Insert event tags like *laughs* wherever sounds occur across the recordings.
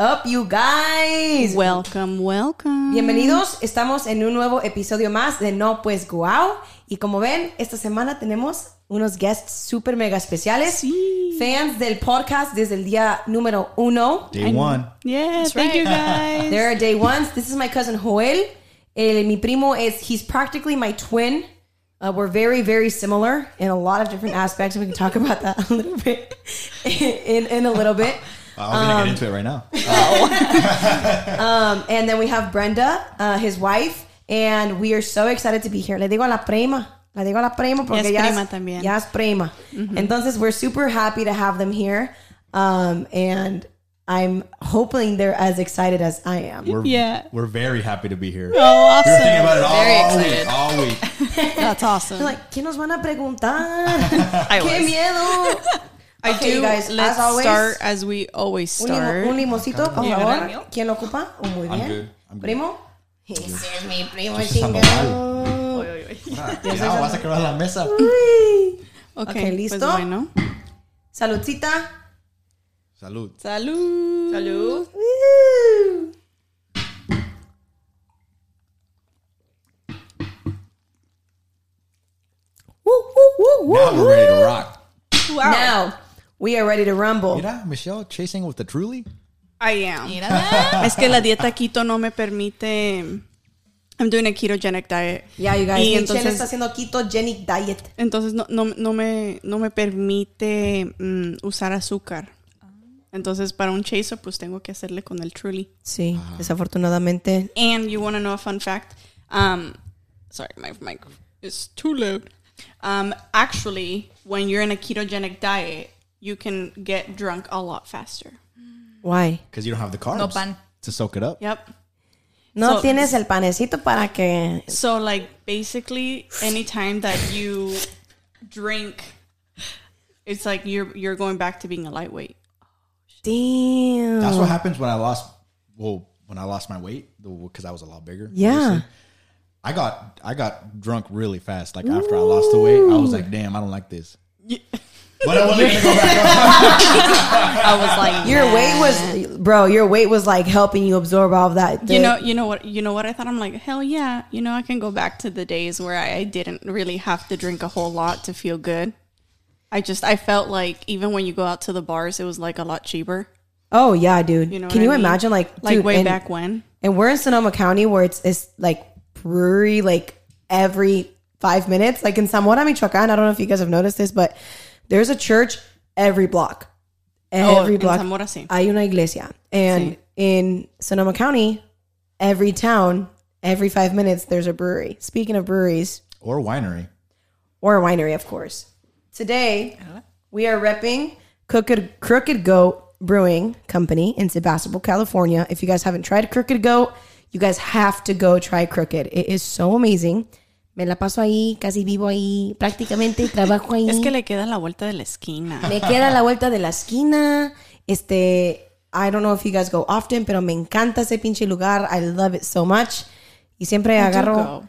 up, you guys? Welcome, welcome. Bienvenidos, estamos en un nuevo episodio más de No Pues Guau. Y como ven, esta semana tenemos unos guests super mega especiales. Sí. Fans del podcast desde el día número uno. Day one. Yeah, thank you guys. There are day ones. This is my cousin Joel. El, mi primo is, he's practically my twin. Uh, we're very, very similar in a lot of different aspects. We can talk about that a little bit *laughs* in, in a little bit. I was gonna get into it right now. *laughs* *laughs* Um, and then we have Brenda, uh, his wife, and we are so excited to be here. Le digo a la prima. Le digo a la prima porque Ya es ya, prima es, también. ya es prima. Entonces, we're super happy to have them here. Um, and I'm hoping they're as excited as I am. We're, Yeah. we're very happy to be here. Oh, awesome! We were thinking about it all, all week. All week. *laughs* That's awesome. They're like, ¿qué nos van a preguntar? I ¡Qué miedo! I Okay, do. you guys, let's as always, start as we always Un, limo- start. un limoncito, por favor. ¿Quién lo ocupa? Oh, muy I'm bien. good. I'm good. ¿Primo? Ese es mi primo Just usando chingado. Ya, *laughs* vas a quebrar la mesa. Uy. Okay, Ok, ¿listo? Pues bueno. Saludcita. Salud. Salud. Salud. Now we're ready to rock. Now we are ready to rumble. Mira, Michelle chasing with the truly. I am. Mira. *laughs* Es que la dieta keto no me permite. I'm doing a ketogenic diet. Yeah, you guys. Y Michelle entonces- está haciendo ketogenic diet. Entonces no, no, no, me, no me permite mm, usar azúcar. Entonces para un chaser pues tengo que hacerle con el truly. Sí, desafortunadamente. And you want to know a fun fact? Um, sorry, my mic is too loud. Um, actually, when you're in a ketogenic diet, you can get drunk a lot faster. Why? Because you don't have the carbs No pan. to soak it up. Yep. No So- tienes el panecito para que. So like basically, anytime that you drink, it's like you're you're going back to being a lightweight. Damn. That's what happens when I lost. Well, when I lost my weight, because I was a lot bigger. Yeah. obviously. I got I got drunk really fast. Like after I lost the weight, I was like, "Damn, I don't like this." But I wasn't gonna go back up. *laughs* I was like, Your nah. weight was, bro. Your weight was like helping you absorb all of that. You know, you know what, you know what I thought. I'm like, hell yeah, you know, I can go back to the days where I, I didn't really have to drink a whole lot to feel good. I just, I felt like even when you go out to the bars, it was like a lot cheaper. Oh yeah, dude. You know, Can what you I mean? imagine, like, like dude, way and, back when? And we're in Sonoma County, where it's it's like brewery like every five minutes. Like in Zamora, Michoacan. I don't know if you guys have noticed this, but there's a church every block. Oh, Every in block. Zamora, sí. Hay una iglesia. And Sí. in Sonoma County, every town, every five minutes, there's a brewery. Speaking of breweries, or winery. or a winery, of course. Today, we are repping Crooked, Crooked Goat Brewing Company in Sebastopol, California. If you guys haven't tried Crooked Goat, you guys have to go try Crooked. It is so amazing. Me la paso ahí, casi vivo ahí, prácticamente trabajo ahí. *laughs* Es que le queda la vuelta de la esquina. Me queda a la vuelta de la esquina. Este, I don't know if you guys go often, pero me encanta ese pinche lugar. I love it so much. Y siempre do agarro.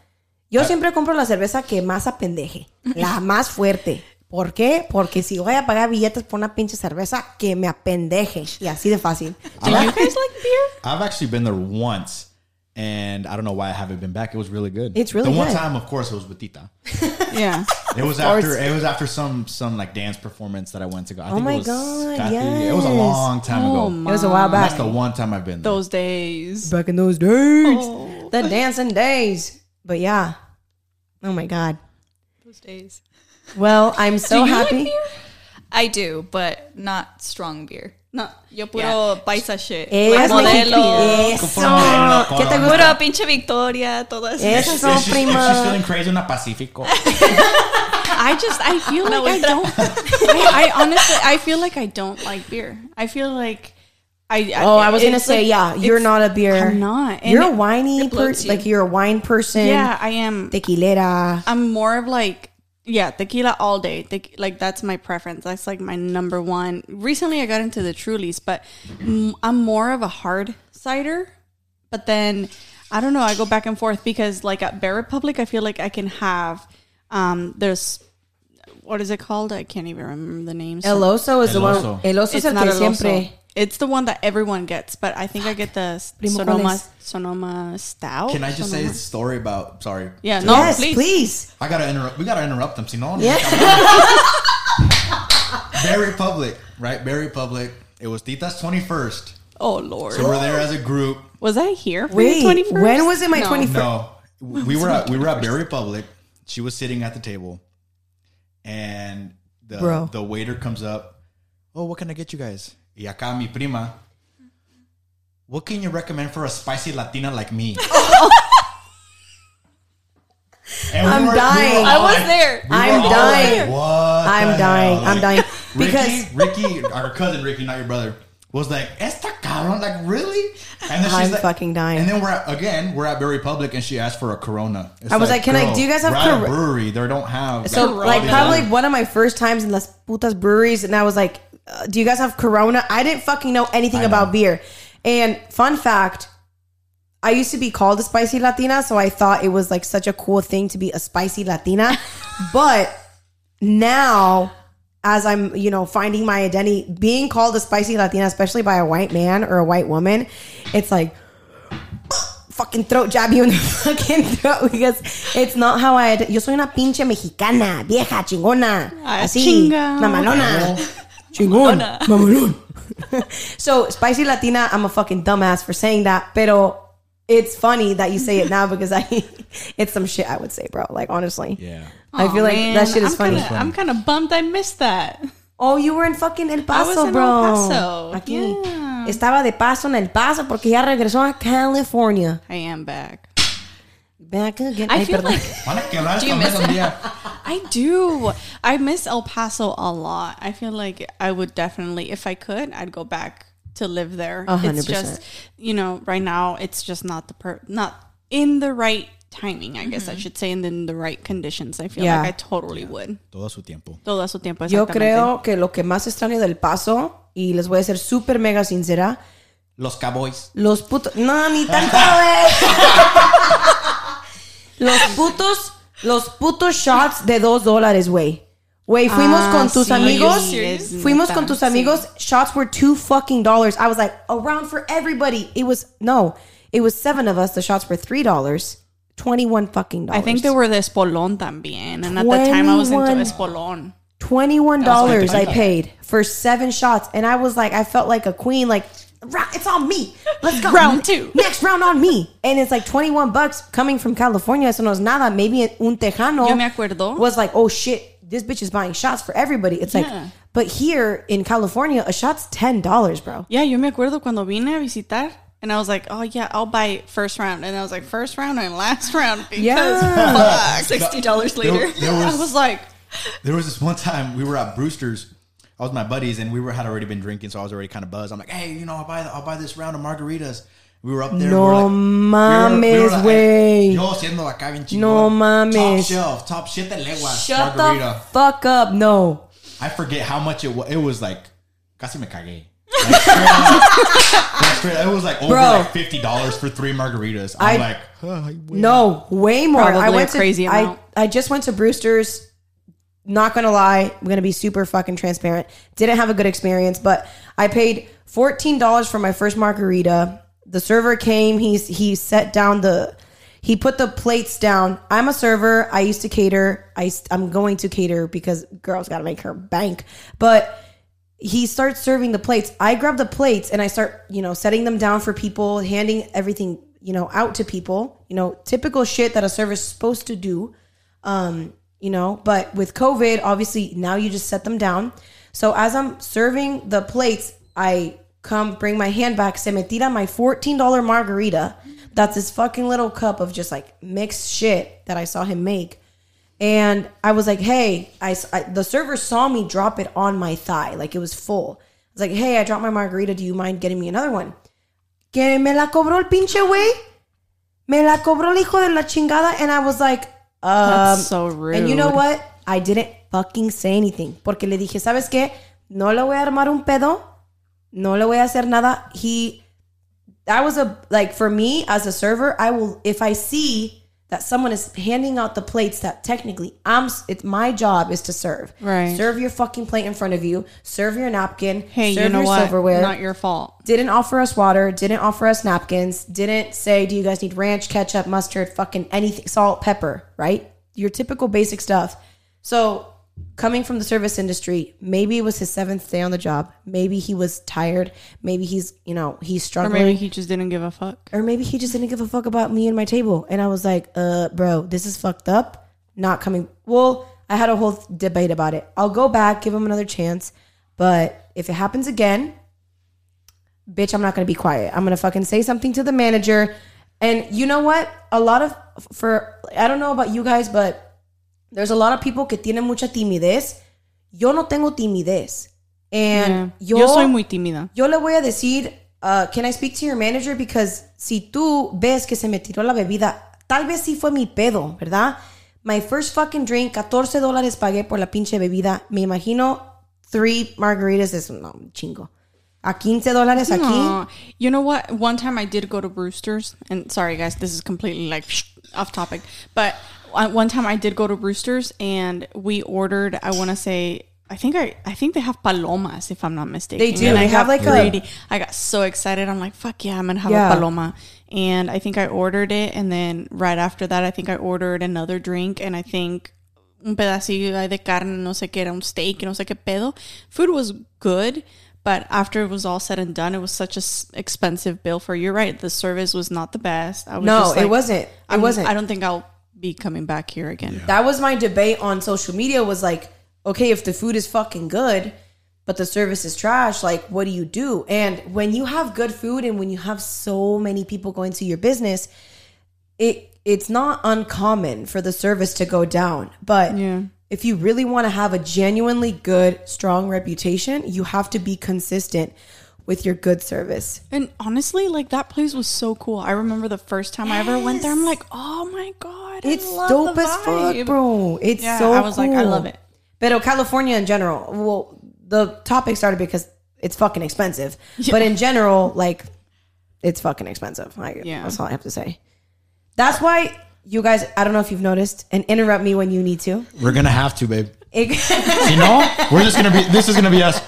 Yo siempre compro la cerveza que más apendeje, la *laughs* más fuerte. ¿Por qué? Porque si voy a pagar billetes por una pinche cerveza, que me apendeje. Y así de fácil. Do you guys like beer? I've actually been there once, and I don't know why I haven't been back. It was really good. It's really the one good. time, of course, it was with Tita. *laughs* Yeah. It was course. after it was after some some like dance performance that I went to go. I Oh think my it was God, Kathy. It was a long time Oh ago. It was a while And That's back. the one time I've been there. Those days. Back in those days. Oh. The dancing days. But yeah. Oh my God. Those days. Well, I'm so Do you like happy. beer? I do, but not strong beer. No, yo puro paisa shit. Es Like modelo. Eso. ¿Qué te gusta? Puro pinche Victoria, todas. Eso, She's- she's, prima. she's feeling crazy in a Pacifico. *laughs* I just I feel like I don't. I, I honestly I feel like I don't like beer. I feel like I. Oh, I was gonna say, like- yeah, you're not a beer. I'm not. And You're a it- whiny person. you. Like you're a wine person. Yeah, I am. Tequilera. I'm more of like yeah, tequila all day. Te- like that's my preference. That's like my number one. Recently, I got into the Trulies, but I'm more of a hard cider. But then I don't know. I go back and forth because like at Bear Republic, I feel like I can have um there's what is it called? I can't even remember the names. El oso is the one. oso. El oso es el not que el siempre. Oso. It's the one that everyone gets, but I think I get the Primo, Sonoma es? Sonoma Stout. Can I just say Sonoma- a story about? Sorry. Yeah, no, yes, please. please. I gotta interrupt. We gotta interrupt them. See, no one. Yeah. Bear Republic, right? Very Public. It was Tita's twenty first. Oh Lord, So we're there as a group. was I here for Wait, 21st? when was it my No. 21st? No, we were at we were at Bear Republic. She was sitting at the table, and the Bro. the waiter comes up. Oh, what can I get you guys? Y acá mi prima. What can you recommend for a spicy Latina like me? *laughs* And I'm we were dying. all I was like- there. we I'm dying. Like, what? I'm the dying. hell? I'm Like, dying. Because- Ricky, Ricky, our cousin Ricky, not your brother, was like, "Esta cabrón, like really?" And then she's I'm like, fucking dying. And then we're at, again, we're at Bear Republic, and she asked for a Corona. It's I was like, "Can I- do you guys have we're at a Cor- brewery? They don't have So all like probably one of my first times in Las Putas breweries, and I was like, uh, "Do you guys have Corona?" I didn't fucking know anything I about know. beer. And fun fact, I used to be called a spicy Latina, so I thought it was like such a cool thing to be a spicy Latina. *laughs* but now, as I'm you know finding my identity, being called a spicy Latina, especially by a white man or a white woman, it's like *gasps* fucking throat jab you in the *laughs* fucking throat because it's not how I. Yo soy una pinche mexicana, vieja, chingona, Ah, así, chinga. mamalona, *laughs* chingón, mamalón. *laughs* so spicy Latina, I'm a fucking dumbass for saying that, pero it's funny that you say it now because I, *laughs* it's some shit I would say, bro. Like honestly, yeah. I feel Aw, like man. that shit is I'm funny. Kinda, I'm kind of bummed I missed that. Oh, you were in fucking El Paso, was in El bro. Paso, Aquí. yeah. Estaba de paso en El Paso porque ya regresó a California. I am back. Back again. I Ay, feel perdón. like Van a quebrar Do you esta miss mesa un día. *laughs* I do. I miss El Paso a lot. I feel like I would definitely, if I could, I'd go back to live there. A hundred It's just, percent. you know, right now it's just not the per, not in the right timing. I guess I mm-hmm. should say, and in the right conditions. I feel Yeah. like I totally would. Todo su tiempo. Todo su tiempo. Yo exactamente. creo que lo que más extraño del paso, y les voy a ser súper mega sincera, Los Cowboys. los putos. No, ni tanto, eh. güey. *laughs* los putos, los putos shots de dos dólares, güey. Güey, fuimos Ah, con tus sí, amigos. Fuimos neta, con tus sí. amigos. Shots were two fucking dollars. I was like, around for everybody. It was, no, it was seven of us. The shots were three dollars. 21 fucking dollars. I think they were the Espolón también. And at the time I was into 21. Espolón. Twenty-one dollars I paid for seven shots, and I was like, I felt like a queen. Like, "Ra- it's on me. Let's go. Round two. Next round on me. And it's like twenty-one bucks coming from California. So no es nada. Maybe un tejano Yo me acuerdo. was like, oh shit, this bitch is buying shots for everybody. It's like, but here in California, a shot's ten dollars, bro. Yeah, yo me acuerdo cuando vine a visitar. And I was like, oh yeah, I'll buy first round. And I was like, first round and last *laughs* round. Because Yeah. Sixty dollars There, later. there I was, was like, there was this one time we were at Brewster's. I was with my buddies, and we were had already been drinking, so I was already kind of buzzed. I'm like, hey, you know, I'll buy I'll buy this round of margaritas. We were up there. No we were like, mames, like, güey. Yo siendo acá bien chingón. No Top mames. shelf, top shit siete leguas Shut margarita. the fuck up. No. I forget how much it was. It was like, casi me cagué. Like, *laughs* straight up, like, straight up, it was like over Bro. like fifty dollars for three margaritas. I'm I- like, huh, I. No, way more. Probably I a went to crazy I. I just went to Brewster's. Not gonna lie, I'm gonna be super fucking transparent. Didn't have a good experience, but I paid fourteen dollars for my first margarita. The server came. He's he set down the. He put the plates down. I'm a server. I used to cater. I I'm going to cater because girls got to make her bank. But he starts serving the plates. I grab the plates and I start, you know, setting them down for people, handing everything, you know, out to people. You know, typical shit that a server is supposed to do. Um, you know, but with COVID, obviously now you just set them down. So as I'm serving the plates, I come bring my hand back, se me tira my $14 margarita. That's this fucking little cup of just like mixed shit that I saw him make. And I was like, hey, I, I- the server saw me drop it on my thigh, like it was full. I was like, hey, I dropped my margarita. Do you mind getting me another one? Que me la cobró el pinche güey. Me la cobró el hijo de la chingada. And I was like, um, That's so rude. And you know what? I didn't fucking say anything. Porque le dije, ¿sabes qué? No le voy a armar un pedo. No le voy a hacer nada. He, that was a, like, for me as a server, I will, if I see that someone is handing out the plates that technically I'm it's my job is to serve. Right. Serve your fucking plate in front of you. Serve your napkin. Hey, serve you know your what? silverware. Not your fault. didn't offer us water, didn't offer us napkins, didn't say, do you guys need ranch, ketchup, mustard, fucking anything, salt, pepper, right? Your typical basic stuff. So, coming from the service industry, maybe it was his seventh day on the job. Maybe he was tired. Maybe he's, you know, he's Or struggling. maybe he just didn't give a fuck. or maybe he just didn't give a fuck about me and my table. And I was like, uh, bro, this is fucked up. Not coming. Well, I had a whole debate about it. I'll go back, give him another chance. But if it happens again, bitch, I'm not gonna be quiet. I'm gonna fucking say something to the manager. And you know what? A lot of for I don't know about you guys, but there's a lot of people que tienen mucha timidez. Yo no tengo timidez. And Yeah. yo, Yo soy muy tímida. yo le voy a decir, uh, can I speak to your manager? Because si tú ves que se me tiró la bebida, tal vez sí fue mi pedo, ¿verdad? My first fucking drink, 14 dólares pagué por la pinche bebida. Me imagino three margaritas es no, chingo. A 15 dólares aquí. Aw. You know what? One time I did go to Brewster's, and sorry guys, this is completely like *sniffs* off topic. But one time I did go to Brewster's, and we ordered. I want to say. I think I, I think they have palomas if I'm not mistaken. They do. And I They have like a- greedy. I got so excited. I'm like, fuck yeah, I'm gonna have Yeah. a paloma. And I think I ordered it, and then right after that, I think I ordered another drink, and I think un pedacillo de carne, no sé qué era, un steak, no sé qué pedo. Food was good, but after it was all said and done, it was such a s- expensive bill for. You're right, the service was not the best. I was No, just it wasn't. It I'm- wasn't. I don't think I'll be coming back here again. that was my debate on social media was like okay if the food is fucking good but the service is trash like what do you do and when you have good food and when you have so many people going to your business it it's not uncommon for the service to go down but Yeah. if you really want to have a genuinely good strong reputation you have to be consistent with your good service And honestly, like that place was so cool. I remember the first time I ever went there. I'm like, oh my god, I it's love dope the as fuck bro it's Yeah, so I was like, I love it. But California in general, well, the topic started because it's fucking expensive. But in general, like, it's fucking expensive. Like, Yeah. That's all I have to say. That's why you guys, I don't know if you've noticed, and interrupt me when you need to. We're gonna have to, babe. *laughs* You know, we're just gonna be. This is gonna be us.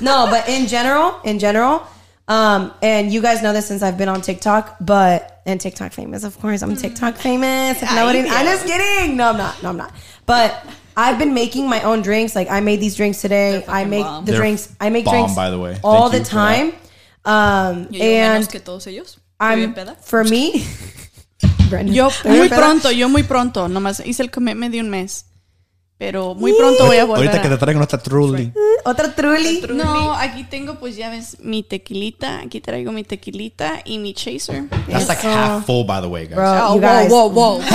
No, but in general, in general, um, and you guys know this since I've been on TikTok, but and TikTok famous, of course. I'm TikTok famous. If nobody, I'm just kidding. No, I'm not. No, I'm not. But I've been making my own drinks. Like I made these drinks today. I make bomb. the They're drinks. I make bomb, drinks by the way. all Thank the you for that. time. Um, Yo llevo menos and que todos ellos. I'm Estoy bien peda. for me. *laughs* Brendan, Yo muy pronto, yo muy pronto. Nomás hice el commitment de un mes. Pero muy pronto voy a volver. Ahorita que te a- traigo nuestra truly. Otra truly. No, aquí tengo, pues ya ves, mi tequilita. Aquí traigo mi tequilita y mi chaser. That's like half full, by the way, guys. Bro, you guys. whoa, whoa. *laughs*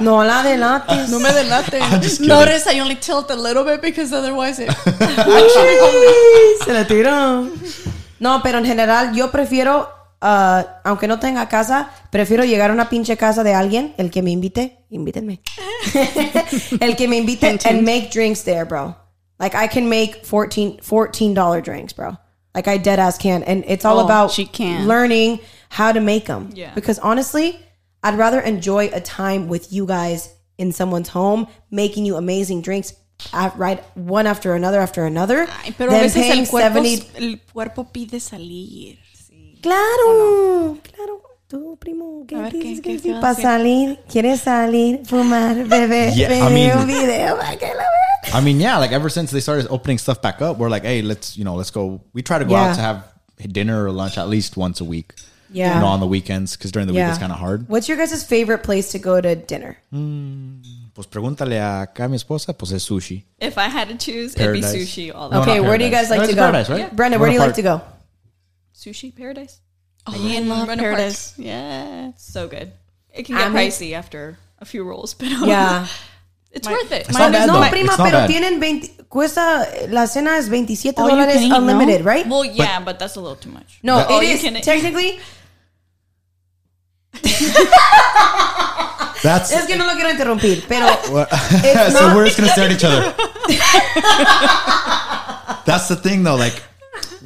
No la delates. No me delate. just kidding. Notice I only tilt a little bit because otherwise it. *laughs* Se la tiró. No, pero en general yo prefiero, uh, aunque no tenga casa, prefiero llegar a una pinche casa de alguien, el que me invite, invítenme. *laughs* el que me invite and make drinks there, bro. Like I can make 14 $14 drinks, bro. Like I dead ass can. And it's all Oh, about she can. learning how to make them. Yeah. Because honestly, I'd rather enjoy a time with you guys in someone's home, making you amazing drinks, uh, right, one after another after another. Ay, pero a veces paying el cuerpo, 70 el cuerpo pide salir. Claro, claro. Tú, primo, ¿qué ver, ¿qué- qué- que qué sí? va a Para salir, quieres salir, fumar, *laughs* beber, *laughs* Yeah, I mean- un video para que la vean. I mean, yeah, like ever since they started opening stuff back up, we're like, hey, let's you know, let's go. We try to go Yeah. out to have dinner or lunch at least once a week. Yeah. you know, on the weekends because during the week it's kind of hard. What's your guys' favorite place to go to dinner? Mm, pues pregúntale a acá a mi esposa, pues es sushi. If I had to choose, Paradise. it'd be sushi all the No, time. okay, not where do you guys like No, to go? Paradise, right? Brenda, where do you Buena like to go? Sushi Paradise. Oh, I love Buena Park. Paradise. Yeah. So good. It can get I mean- pricey after a few rolls, *laughs* but Yeah. it's My- worth it. It's not bad, no, though. prima, It's not pero bad. tienen 20, cuesta, la cena es 27 All dólares can eat, ¿no? unlimited, right? Well, yeah, but, that's a little too much. No, That- it Oh, is can- technically. *laughs* That's Es que no lo quiero interrumpir, pero What? It's *laughs* so not- we're just gonna stare at each other. That's the thing, though. Like,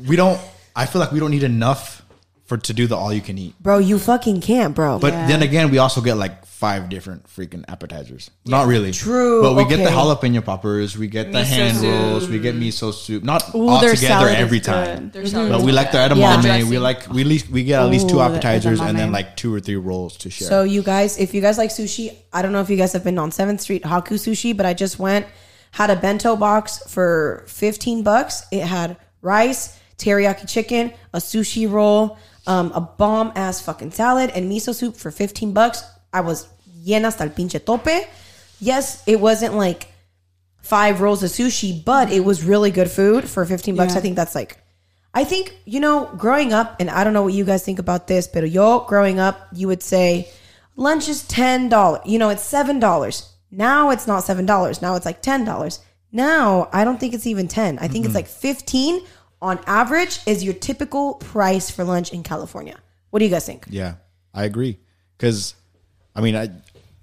we don't. I feel like we don't need enough for to do the all you can eat. Bro, you fucking can't, bro. But Yeah. then again, we also get like five different freaking appetizers. Not really. True, But we get the okay. jalapeno poppers, we get the Miso hand soup. rolls, we get miso soup. Not Ooh, all their together salad is every good. time. Their mm-hmm. salad But is we like the good. edamame. Dressing. We like we at least we get at least two Ooh, the appetizers and then edamame. like two or three rolls to share. So you guys, if you guys like sushi, I don't know if you guys have been on Seventh Street Haku Sushi, but I just went had a bento box for fifteen bucks. It had rice, teriyaki chicken, a sushi roll, um, a bomb ass fucking salad, and miso soup for fifteen bucks. I was llena hasta el pinche tope. Yes, it wasn't like five rolls of sushi, but it was really good food for fifteen bucks. Yeah. I think that's like I think, you know, growing up, and I don't know what you guys think about this, but yo, growing up, you would say lunch is $10. You know, it's $7. Now it's not $7. Now it's like $10. Now, I don't think it's even 10. I think it's like 15 on average is your typical price for lunch in California. What do you guys think? Yeah, I agree. Because, I mean, I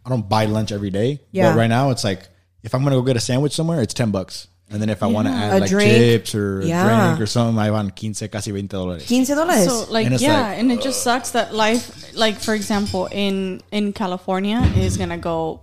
I don't buy lunch every day. Yeah. But right now, it's like if I'm gonna go get a sandwich somewhere, it's ten bucks. And then if I want to add A like drink. chips or Yeah. drink or something, I want 15, casi 20 dólares. $15 dólares. So like And yeah, like, and it just sucks that life like for example in in California is gonna go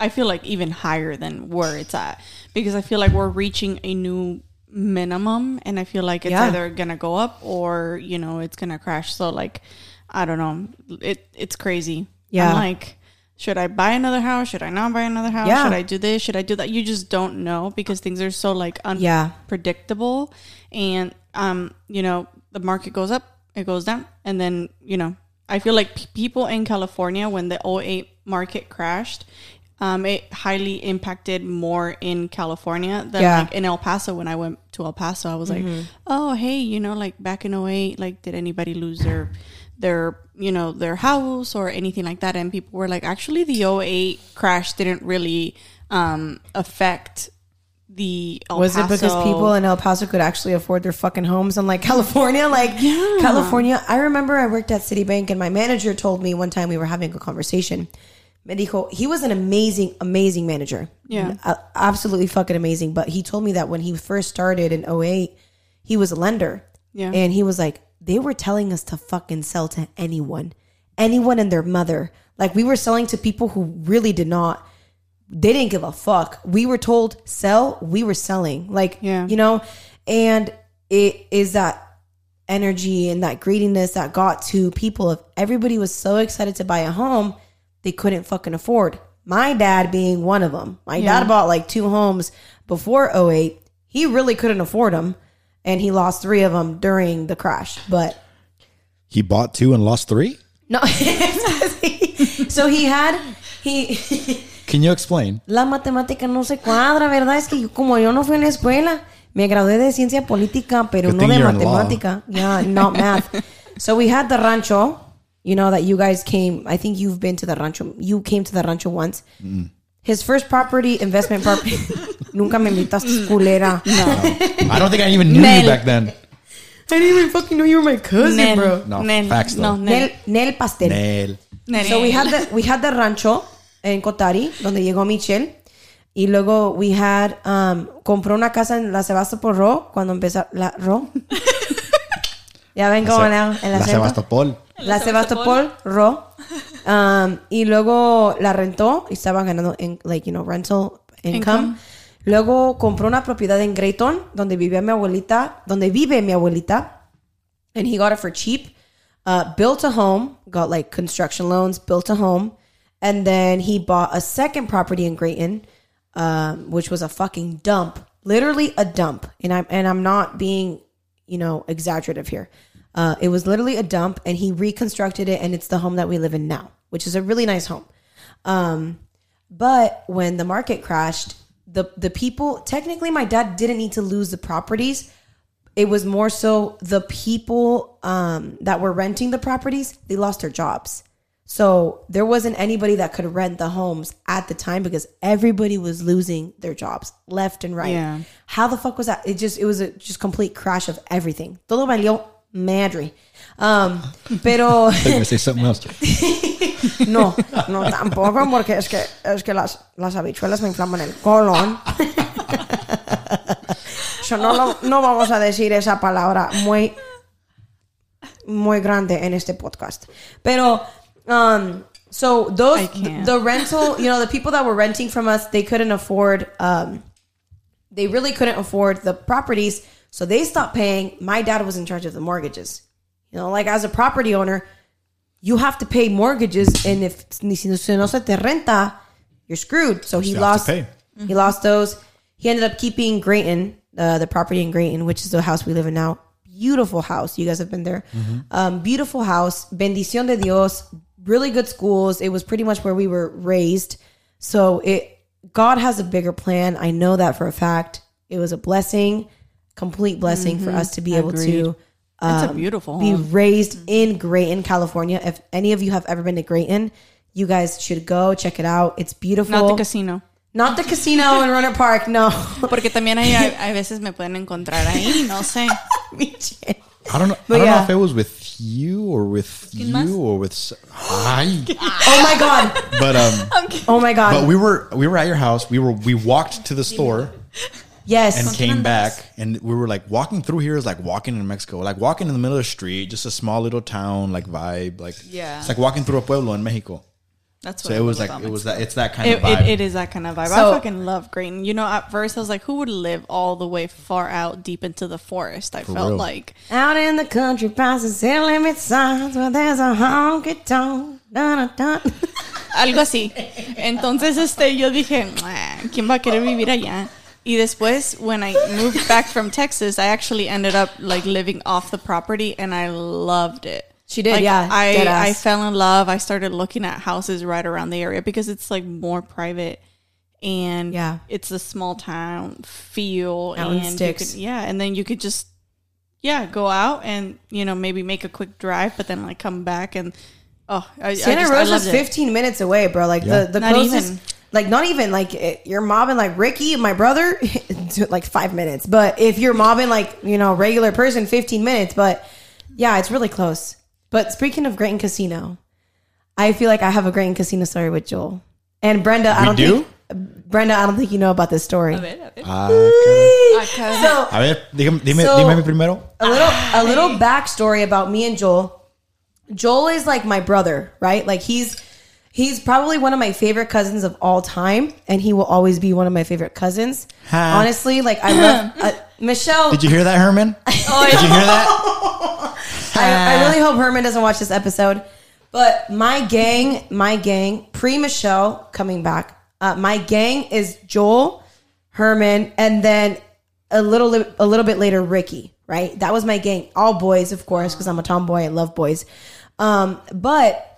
I feel like even higher than where it's at because I feel like we're reaching a new minimum and I feel like it's Yeah. either gonna go up or you know it's gonna crash. So like I don't know, it it's crazy. Yeah. I'm like. Should I buy another house? Should I not buy another house? Yeah. Should I do this? Should I do that? You just don't know because things are so like unpredictable Yeah. and um you know the market goes up it goes down and then you know i feel like p- people in california when the 08 market crashed um it highly impacted more in california than Yeah. like in el paso when i went to el paso i was like oh hey you know like back in 08 like did anybody lose their their you know their house or anything like that and people were like actually the 08 crash didn't really um affect the El was it because people in El Paso could actually afford their fucking homes unlike *laughs* California? Like California, I remember I worked at Citibank and my manager told me one time we were having a conversation. Me dijo, he was an amazing, amazing manager. Yeah. Absolutely fucking amazing. But he told me that when he first started in 08, he was a lender. Yeah. And he was like, they were telling us to fucking sell to anyone, anyone and their mother. Like we were selling to people who really did not they didn't give a fuck. We were told sell, we were selling. Like, Yeah. you know, and it is that energy and that greediness that got to people if everybody was so excited to buy a home, they couldn't fucking afford. My dad being one of them. My Yeah. dad bought like two homes before 08. He really couldn't afford them and he lost 3 of them during the crash. But He bought two and lost three. no. *laughs* so he had he *laughs* Can you explain? La matemática no se cuadra, ¿verdad? Es que yo, como yo no fui a la escuela, me gradué de ciencia política, pero Good no de you're in law. matemática. Yeah, not math. so we had the rancho, you know, that you guys came. I think you've been to the rancho. You came to the rancho once. His first property, investment property. *laughs* Nunca me invitaste, culera. *laughs* I don't think I even knew Nel. you back then. I didn't even fucking know you were my cousin, Nel, bro. No, Nel, facts, though. no, Nel. Nel, Pastel. Nel. Nel. So we had the we had the rancho en Cotari, donde llegó Michelle. Y luego we had um, compró una casa en la Sebastopol Ro cuando empezó la Ro. *laughs* ya ven cómo La, la, el la. Sebastopol. La Sebastopol Ro. *laughs* Um, y luego la rentó y estaba ganando en, like, you know, rental income. Income. Luego compró una propiedad en Graton, donde vivía mi abuelita, donde vive mi abuelita. And he got it for cheap. Uh, built a home, got like construction loans, built a home. And then he bought a second property in Graton, um, which was a fucking dump. Literally a dump. And I'm and I'm not being, you know, exaggerative here. Uh, it was literally a dump, and he reconstructed it, and it's the home that we live in now, which is a really nice home. Um, but when the market crashed, the the people technically my dad didn't need to lose the properties. It was more so the people um, that were renting the properties, they lost their jobs. So there wasn't anybody that could rent the homes at the time because everybody was losing their jobs left and right. Yeah. How the fuck was that? It just it was a just complete crash of everything. Todo valió madre. Um, pero *laughs* *laughs* no, no tampoco porque es que es que las, las habichuelas me inflaman el colon. *laughs* So, no, lo- no vamos a decir esa palabra muy muy grande en este podcast. Pero, um, so those, the rental, you know, the people that were renting from us, they couldn't afford, um, they really couldn't afford the properties. So they stopped paying. My dad was in charge of the mortgages. You know, like as a property owner, you have to pay mortgages. And if si no se te renta, you're screwed. So he lost, he lost those. He ended up keeping Graton, uh, the property in Graton, which is the house we live in now. Beautiful house. You guys have been there. Um, beautiful house. Bendición de Dios. Really good schools. It was pretty much where we were raised. So it God has a bigger plan. I know that for a fact. It was a blessing, complete blessing for mm-hmm. us to be able Agreed. to It's a um, beautiful be home. raised mm-hmm. in Graton, California. If any of you have ever been to Graton, you guys should go check it out. It's beautiful. Not the casino. Not the casino in Rohnert Park. No. *laughs* Porque también hay, hay veces me pueden encontrar ahí, no sé. *laughs* I don't know. But I don't yeah. know if it was with you or with you más? or with. s- Ay. oh my god. but um, *laughs* Oh my god. but we were we were at your house. We were we walked to the store yes. and came back, and we were like walking through here is like walking in Mexico, like walking in the middle of the street, just a small little town like vibe, like Yeah. it's like walking through a pueblo in Mexico. That's what So it was like about it was Mexico. that it's that kind It, of vibe. it, it is that kind of vibe. So- I fucking love Graton. You know, at first I was like, who would live all the way far out deep into the forest? I felt real. like Out in the country, past the city limit signs where there's a honky tonk. Dun, dun, dun. *laughs* algo así. Entonces, este, yo dije, "Ah, ¿quién va a querer vivir allá? Y después, when I moved back from Texas, I actually ended up like living off the property, and I loved it. She did, Like, yeah, I I fell in love. I started looking at houses right around the area because it's like more private. And Yeah. it's a small town feel, Out and sticks. could, yeah, and then you could just yeah go out and you know maybe make a quick drive, but then like come back and oh, I, I Santa just, I Rosa's loved it. 15 minutes away, bro. Like Yeah. the, the Not closest, even. Like not even like eh, you're mobbing like Ricky, my brother, *laughs* like five minutes. But if you're mobbing like, you know, regular person, 15 minutes. But yeah, it's really close. But speaking of Graton Casino, I feel like I have a Graton Casino story with Joel. And Brenda, I don't do? think, Brenda, I don't think you know about this story. A ver, a ver. Ah, cara. So, A ver, dígame, dime, So- dime primero. a little a little backstory about me and Joel. Joel is like my brother, right? Like he's he's probably one of my favorite cousins of all time, and he will always be one of my favorite cousins. Huh. Honestly, like I love *clears throat* uh, Michelle. Did you hear that, Herman? *laughs* Did you hear that? *laughs* I, I really hope Herman doesn't watch this episode. But my gang, my gang, pre Michelle coming back, uh, my gang is Joel, Herman, and then a little li- a little bit later Ricky. Right, that was my gang, all boys, of course, because I'm a tomboy. I love boys. Um, but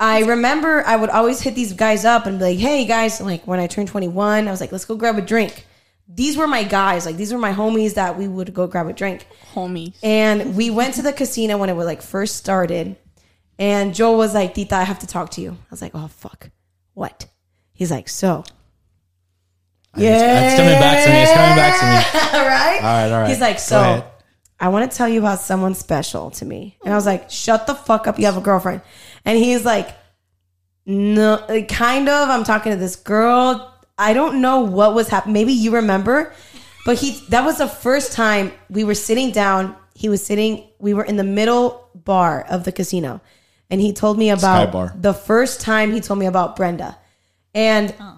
I remember I would always hit these guys up and be like, "Hey guys!" Like when I turned 21, I was like, "Let's go grab a drink." These were my guys, like these were my homies that we would go grab a drink. homie. And we went to the casino when it was like first started. And Joel was like, Tita, I have to talk to you. I was like, oh, fuck. What? He's like, so. yeah. It's coming back to me. It's coming back to me. all *laughs* right. All right, all right. He's like, so. I want to tell you about someone special to me. And I was like, shut the fuck up. You have a girlfriend. And he's like, no, like, kind of. I'm talking to this girl. I don't know what was happening. Maybe you remember, but he, that was the first time we were sitting down. He was sitting, we were in the middle bar of the casino. And he told me about the first time he told me about Brenda. And oh.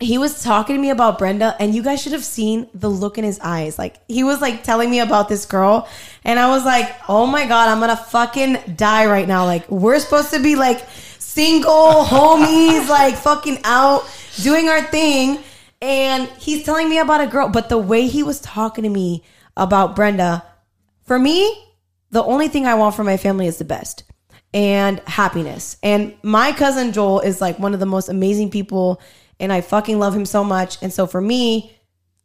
He was talking to me about Brenda, and you guys should have seen the look in his eyes. Like he was like telling me about this girl, and I was like, "Oh my god, I'm gonna fucking die right now!" Like we're supposed to be like single homies, *laughs* like fucking out doing our thing, and he's telling me about a girl. But the way he was talking to me about Brenda, for me, the only thing I want for my family is the best and happiness. And my cousin Joel is like one of the most amazing people, and I fucking love him so much. And so for me,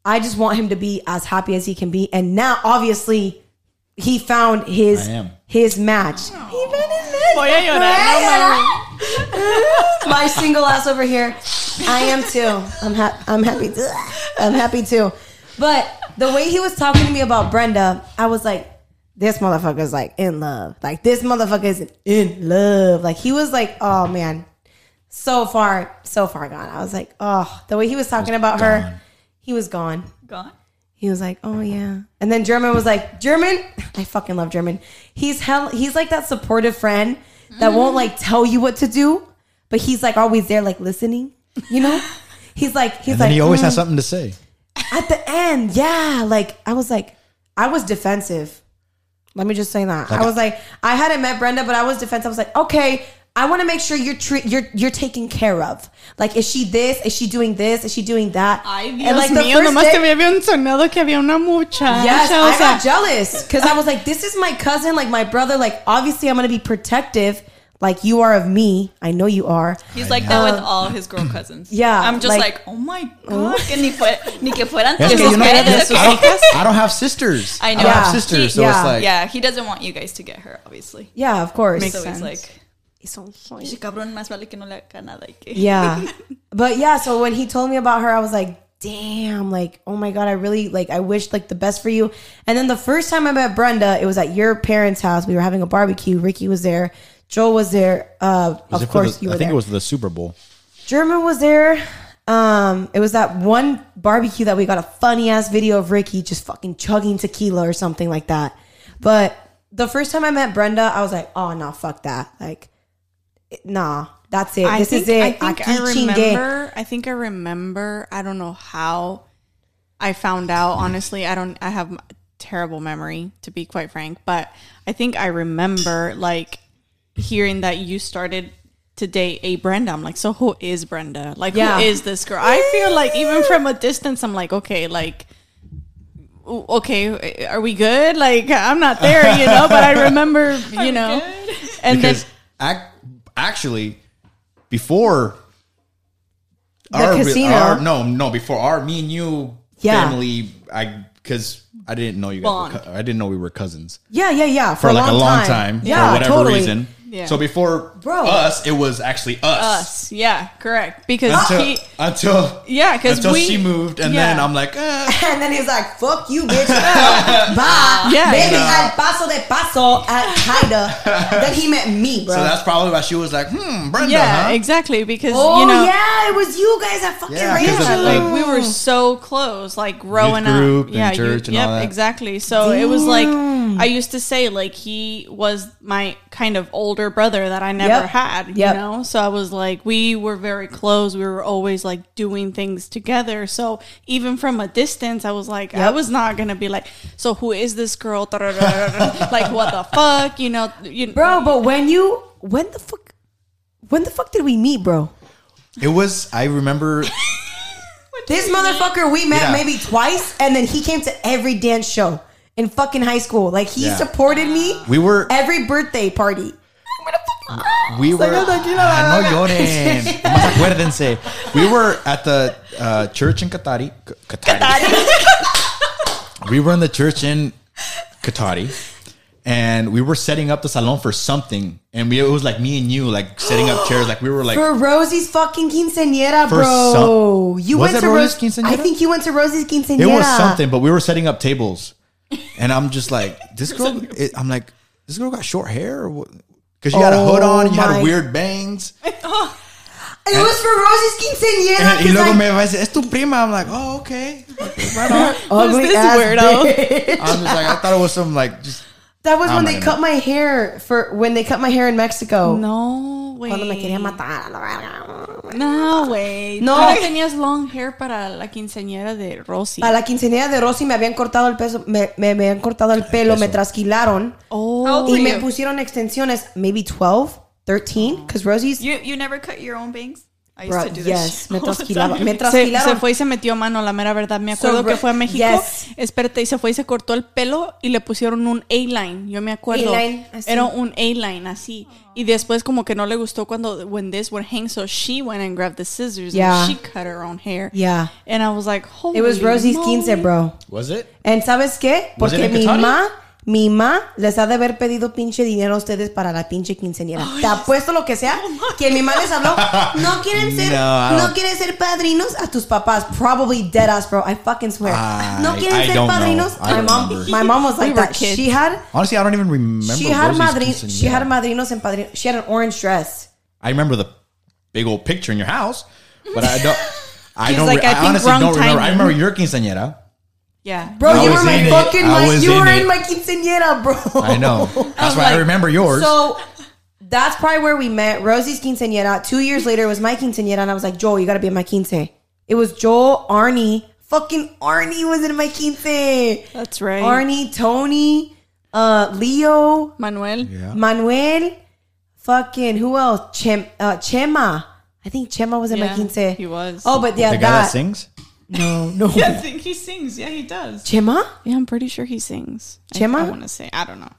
I just want him to be as happy as he can be. And now, obviously, he found his his match. He found his match. Voy a llorar. My single ass over here. I am too. I'm ha- I'm happy. Too. I'm happy too. But the way he was talking to me about Brenda, I was like, this motherfucker's like in love. Like this motherfucker is in love. Like he was like, oh man, so far, so far gone. I was like, oh, the way he was talking about her, he was gone. Gone. he was like, "Oh yeah," and then German was like, "German, *laughs* I fucking love German. He's hell. He's like that supportive friend that won't like tell you what to do, but he's like always there, like listening. You know, *laughs* he's like he's And like then he always "Mm." has something to say. at the end, yeah. Like I was like, I was defensive. Let me just say that. I was like, I hadn't met Brenda, but I was defensive. I was like, okay, I want to make sure you're tre- you're you're taken care of. Like, is she this? Is she doing this? Is she doing that? Ay, And, Dios like, the mío, first nomás day- te había mencionado que había una muchacha. Yes, o I sea, got jealous because I was like, this is my cousin, like my brother. Like, obviously, I'm gonna be protective, like you are of me. I know you are. He's like that with all his girl cousins. yeah, I'm just like- like, oh my god, que ni, fue, ni que fueran Es tus que yo no- mujeres de I, don't, I don't have sisters. I know. I don't have Yeah. sisters, so Yeah. it's like Yeah, he doesn't want you guys to get her, obviously. Yeah, of course. Makes so sense. he's like, ese cabrón más vale que no le haga nada. y que-" *laughs* Yeah. *laughs* but yeah, so when he told me about her, I was like, damn, like, oh my God, I really like I wish like the best for you. And then the first time I met Brenda, it was at your parents' house. We were having a barbecue. Ricky was there. Joel was there. Uh Was of course the- you I think there. it was the Super Bowl. German was there. Um, it was that one barbecue that we got a funny ass video of Ricky just fucking chugging tequila or something like that. But the first time I met Brenda, I was like, oh no, fuck that. Like, nah, that's it. I this think, is it. I think I Aquí chingué. remember. I think I remember. I don't know how I found out. Honestly, I don't. I have a terrible memory, to be quite frank. But I think I remember like hearing that you started to date a Brenda. I'm like, so who is Brenda? Like, Yeah. who is this girl? I feel like even from a distance, I'm like, okay, like. Okay, are we good? Like I'm not there, you know, but I *laughs* remember, you know, and then Because ac- actually, before The our, casino. our no no before our me and you Yeah. family, I because I didn't know you guys. Were, I didn't know we were cousins Yeah, yeah, yeah. For, for like a long time, Yeah, for whatever totally. reason. Yeah. So before Bro. us, it was actually us. us, yeah, correct, because Until, he, until Yeah, 'cause until we- she moved, and yeah. then I'm like, eh. *laughs* And then he's like, "Fuck you, bitch." *laughs* Bye. Yeah. Baby, No. al paso de paso at Haida. then he met me, *laughs* bro. so that's probably why she was like, hmm, Brenda, yeah, huh? exactly, because oh you know, yeah, it was you guys that fucking Yeah, 'cause Rancho. of, like we were so close, like growing group up, and yeah, church and all that. exactly. So it was like I used to say, like he was my kind of older brother that I never Yep. had, you Yep. know. So I was like, we were very close. We were always like doing things together. So even from a distance, I was like, I was not gonna be like, so who is this girl? *laughs* like what the fuck, you know, you, bro. But when you, when the fuck, when the fuck did we meet, bro? It was. I remember. *laughs* This motherfucker we met Yeah. maybe twice, and then he came to every dance show in fucking high school. Like he Yeah. supported me. We were. every birthday party. We were. Saca tequila, Ah, no la lloren. Nomás acuérdense. We were at the uh, church in Cotati. K- Cotati. *laughs* we were in the church in Cotati. And we were setting up the salon for something, and we it was like me and you, like setting up chairs, like we were like For Rosie's fucking quinceañera, For bro. you Was went it to Rosie's Ros- quinceañera? I think you went to Rosie's quinceañera. It was something, but we were setting up tables, and I'm just like, this *laughs* girl. It, I'm like, this girl got short hair, because you had a hood Oh on, you my- had weird bangs, *laughs* It was for Rosie's quinceañera. and, y 'cause luego I- me va a decir, es tu prima. I'm like, oh, okay, right on. *laughs* Ugly this ass weirdo? bitch. I'm just like, I thought it was some like just. That was I'm when not they gonna- cut my hair for when they cut my hair in Mexico. no way, Cuando me quería matar. no way, No. no tenías long hair para la quinceañera de Rosy. A la quinceañera de Rosy me habían cortado el peso, me, me, me habían cortado el pelo, me peso. trasquilaron oh, y me pusieron extensiones, maybe 12, 13, because Rosie's You you never cut your own bangs? I used Bro, to do this. yes, me trasquilaba, me se, trasquilaron. se fue y se metió mano, la mera verdad. Me acuerdo So, que fue a México. yes. Espérate, y se fue y se cortó el pelo y le pusieron un A-line. Yo me acuerdo. A-line, así. Era un A-line así. Y después como que no le gustó cuando when this would hang, so she went and grabbed the scissors Yeah. and she cut her own hair. Yeah. And I was like, holy It was Rosie's moly. 15, bro. Was it? And ¿sabes qué? Was it Porque mi mamá, mi mamá les ha de haber pedido pinche dinero a ustedes para la pinche quinceañera. Te apuesto lo que sea *laughs* que mi mamá les habló. No quieren *laughs* ser, No, quieren ser padrinos a tus papás. Probably dead ass, bro. I fucking swear. I- no quieren I ser padrinos. My mom, my mom was like We that. She had, Honestly, I don't even remember. she had quinceañera. she had madrinos and padrinos. She had an orange dress. I remember the big old picture in your house, but I don't. *laughs* I don't. like, I honestly don't remember. I remember your quinceañera. Yeah. Bro, I you were my in it. fucking I my, you in were it. in my quinceañera, bro. I know. *laughs* That's I'm why I remember yours. So that's probably where we met. Rosie's quinceañera. Two years later, it was my quinceañera, and I was like, Joel, you got to be in my quince. It was Joel, Arnie, fucking Arnie was in my quince. That's right. Arnie, Tony, uh, Leo, Manuel. yeah. Manuel, fucking who else? Chem, uh, Chema. I think Chema was in my Yeah, quince. he was. Oh, but yeah, the guy that that. sings. No, no. *laughs* yeah, I think he sings. Yeah, he does. Chema? Yeah, I'm pretty sure he sings. I- Chema? I, want to say. I don't know.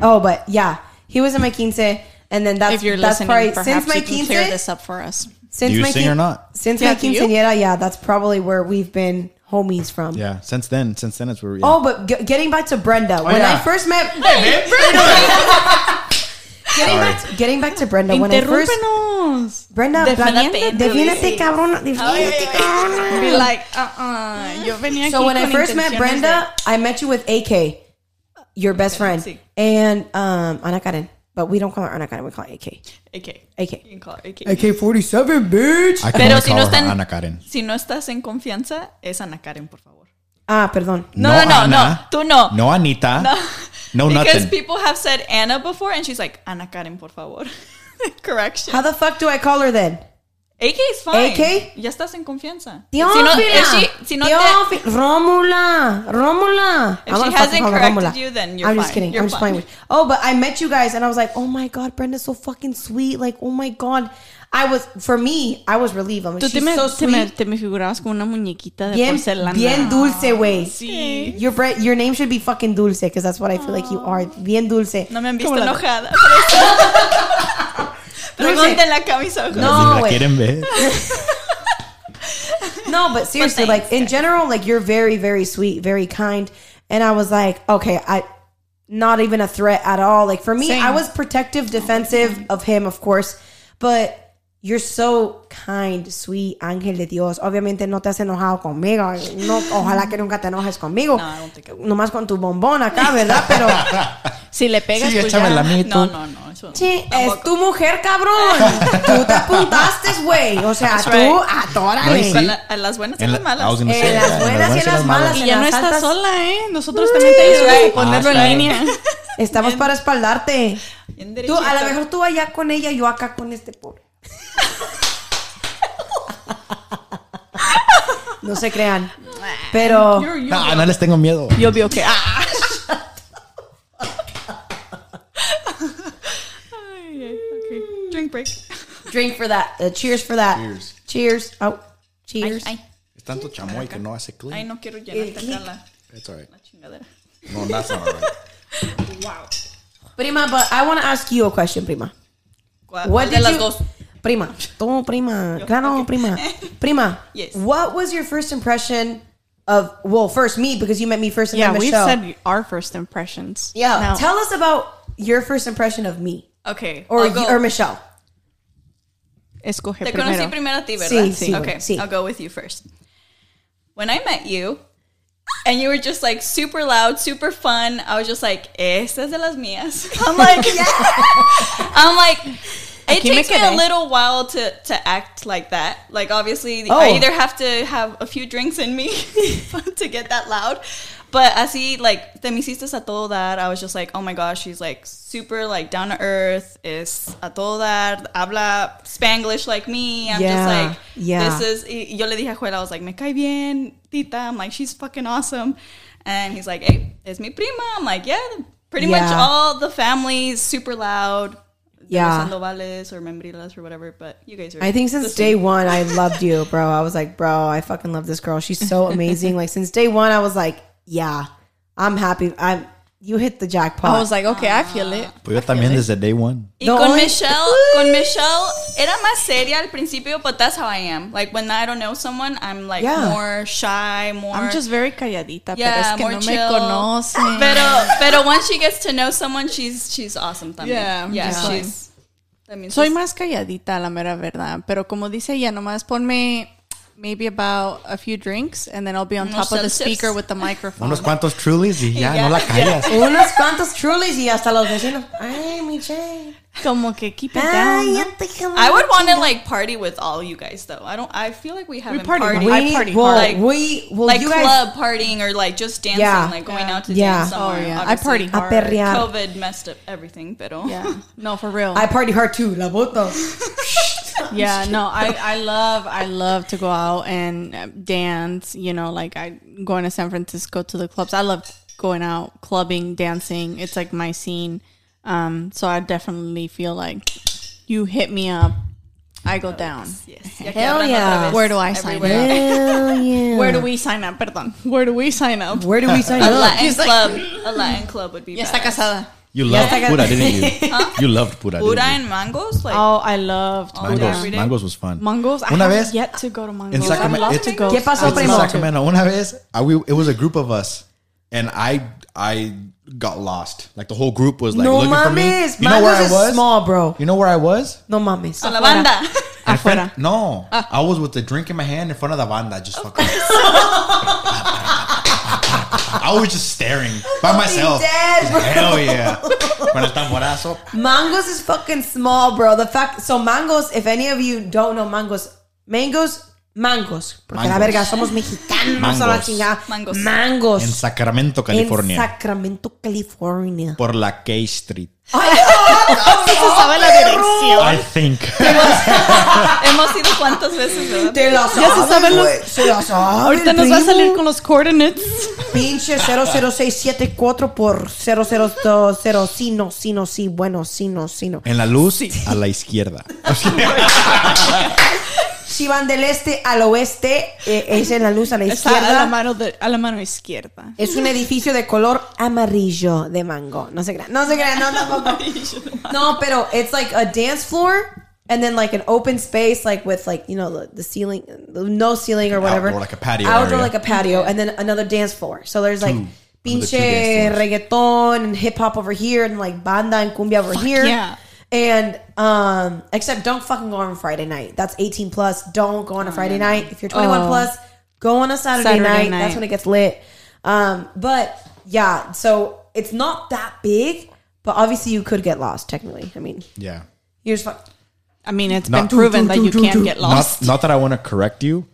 Oh, but yeah, he was in my quince, and then that's if you're that's listening, probably perhaps since my you can clear this up for us. Since Do you my sing or not? Since Yeah, my do you? quinceañera, yeah, that's probably where we've been homies from. Yeah. Since then, since then it's where. Yeah. Oh, but g- getting back to Brenda, oh, when yeah. I first met *laughs* getting back to, getting back to Brenda, when I first Interrúmpenos. Brenda, Defiéndete, defiéndete, cabrona, defiéndete, cabrona. Be like, uh-uh. Yo venía So aquí when I first met Brenda, I met you with AK, your best friend, sí. and um, Ana Karen, but we don't call her Ana Karen, we call her AK. AK. AK. You can call her AK. AK forty seven, bitch. I can Pero only si call no her están- Ana Karen. Si no estás en confianza, es Ana Karen, por favor. Ah, perdón. No, no, no, no. Tú no. No Anita. No. No because nothing. people have said Anna before, and she's like, Ana Karen, por favor. *laughs* Correction. How the fuck do I call her then? AK is fine. AK? Ya estás en confianza. Teófila. Si no, si no te, Teófi- Rómula. Rómula. If I'm she hasn't corrected Rómula. you, then you're I'm just kidding. You're I'm just fine. playing with. Oh, but I met you guys and I was like, oh my god, Brenda's so fucking sweet. Like, oh my god. I was for me, I was relieved. I'm like, Tú te she's me, so te, me, sweet. te me figurabas con una muñequita de Bien, porcelana. bien dulce, güey. Ah, sí. Your bre- your name should be fucking dulce because that's what I feel like you are. Ah. Bien dulce. No me han visto Como la- enojada. *laughs* por eso. Pregunten la camisa. Si No, la güey. quieren ver. *laughs* No, but seriously, thanks, like in general, like you're very, very sweet, very kind. And I was like, okay, I not even a threat at all. Like for me, Same. I was protective, defensive of him, of course, but you're so kind, sweet, ángel de Dios. Obviamente no te has enojado conmigo. No, ojalá que nunca te enojes conmigo. No, I will. Nomás con tu bombón acá, ¿verdad? Pero *laughs* Si le pegas, Sí, pues ya. mí, No, tú. no, no. Eso no. Sí, es tu mujer, cabrón. Tú te apuntaste, güey. O sea, That's tú, right. atórale. No, sí. La- en las buenas y En las la- malas. En las buenas y en las malas. Y ya no estás sola, ¿eh? Nosotros también te ayudamos a ponerlo Ah, en línea. Estamos para espaldarte. Tú, a lo mejor tú allá con ella, yo acá con este pobre. No se crean. Pero You're- you're- No, no les tengo miedo. Yo vio que... Ah, Ay, ay, okay. Drink break. drink for that. Uh, cheers for that. Cheers. Cheers. Oh, cheers. Ay, Es tanto chamoy que no hace ay, clean. no quiero llenarte acá la, It's la chingadera. No, that's not alright. Wow. Prima, but I want to ask you a question, prima. ¿Cuál What de did las you? dos? Prima. Tú, prima. Claro, prima. *laughs* Prima. Yes. What was your first impression of? Well, first me because you met me first, and yeah, then we've said our first impressions. yeah. Now, Tell us about your first impression of me Okay. or I'll go. or Michelle. escoge Te primero. conocí primero a ti, ¿verdad? Sí, sí, Okay, sí. I'll go with you first. When I met you, and you were just like super loud, super fun, I was just like, esta es de las mías. *laughs* I'm like, *laughs* I'm like, it takes me a little while to, to act like that. Like, obviously, Oh. I either have to have a few drinks in me *laughs* to get that loud. But así, like, te me hiciste a todo dar. I was just like, oh my gosh, she's like super, like, down to earth. Es a todo dar. Habla Spanglish like me. I'm Yeah, just like, yeah. this is. yo le dije a Joel, I was like, me cae bien, tita. I'm like, she's fucking awesome. And he's like, hey, es mi prima. I'm like, yeah, pretty much all the families super loud. Yeah. Sandovales or Membrilas or whatever. But you guys are. I think since day one, I *laughs* loved you, bro. I was like, bro, I fucking love this girl. She's so amazing. like since day one, I was like, yeah, I'm happy. I'm. You hit the jackpot. I was like, okay, I feel it. Pues yo también desde day one. Y The con Michelle, con Michelle, era más seria al principio, but that's how I am. Like when I don't know someone, I'm like Yeah. more shy, more. I'm just very calladita, pero yeah, es que more no me chill. conocen. Pero, pero once she gets to know someone, she's she's awesome también. Yeah, I'm yeah, just like- she's. Soy más calladita, la mera verdad. Pero como dice ella, nomás ponme maybe about a few drinks, and then I'll be on Unos top of the seltzers. speaker with the microphone. Unos cuantos trulies y ya, *laughs* ya. no la callas. Unos cuantos trulies y hasta los vecinos. Ay, Michelle. Como que keep it Ay, down. ya ¿no? te quedó I would want to chingada. like party with all you guys though. I don't. I feel like we haven't party partied. hard. I We, party well, hard. Like- we, well, like you guys, club partying or like just dancing, Yeah. like going Yeah. out to Yeah. dance somewhere. Oh, yeah. I Obviously, party a hard. perrear. COVID messed up everything, pero Yeah, no, for real. I party hard too, la bota. *laughs* *laughs* yeah, no, I, I love I love to go out and uh, dance. You know, like I going to San Francisco to the clubs. I love going out clubbing, dancing. It's like my scene. Um, so I definitely feel like you hit me up, I go down. yes. Hell yeah. Where do I sign everywhere. Hell *laughs* yeah. Where do we sign up? Perdón. Where do we sign up? Where do we sign up? *laughs* A up? Latin club. a Latin club would be. Ya está casada. You Ya loved está pura, didn't you? You loved pura, Buddha and mangoes, like Oh, I loved Oh. Buddha. every Mangos, day. Mangos was fun. Mangos. I Una haven't vez yet to go to Mangos. in I'd Sacramento- love it's- to go. ¿Qué pasó, It's in primo? Sacramento. Una vez, I, we, it was a group of us, and I I got lost. Like the whole group was like no looking for me. mames. You know where I was? small, bro. You know where I was? No mames. con la banda. In front- Afuera. no, I was with the drink in my hand in front of the banda, just fucking. *laughs* *laughs* I was just staring by myself. dead, bro. Hell yeah! Con el tamborazo. Mangos is fucking small, bro. The fact, so mangos, if any of you don't know mangos, mangoes, mangos. Porque la Mangos. verga, somos mexicanos a la Mangos. chingada. Mangos. Mangos. En Sacramento, En California, Sacramento, California. por la K Street. *laughs* sabe la dirección. I think. *laughs* Hemos ido cuántas veces, ¿verdad? Te la Ya se saben los-. Se la sabe. Ahorita nos va a salir con los coordinates. Pinche 00674 por 0020. Sí, no, sí, no, sí. Bueno, sí, no, sí, no. En la luz a la izquierda. *laughs* Si van del este al oeste, eh, es en la luz a la Está a la izquierda. mano de, a la mano izquierda. Es un edificio de color amarillo de mango. No se crean, no se crean, no tampoco. No, pero it's like a dance floor and then like an open space, like with like, you know, the, the ceiling, no ceiling or whatever. Outdoor, like a patio Outdoor, area. like a patio, and then another dance floor. So there's like Two. Another pinche dance reggaeton and hip hop over here and like banda and cumbia over here. yeah. And um, except don't fucking go on Friday night. That's 18 plus. Don't go on a Friday night. If you're 21 Oh. plus, go on a Saturday, Saturday night. night. That's when it gets lit. Um, but yeah, so it's not that big, but obviously you could get lost. Technically, I mean, Yeah. you're just fuck. I mean, it's Not- been proven that you can't get lost. Not, not that I want to correct you,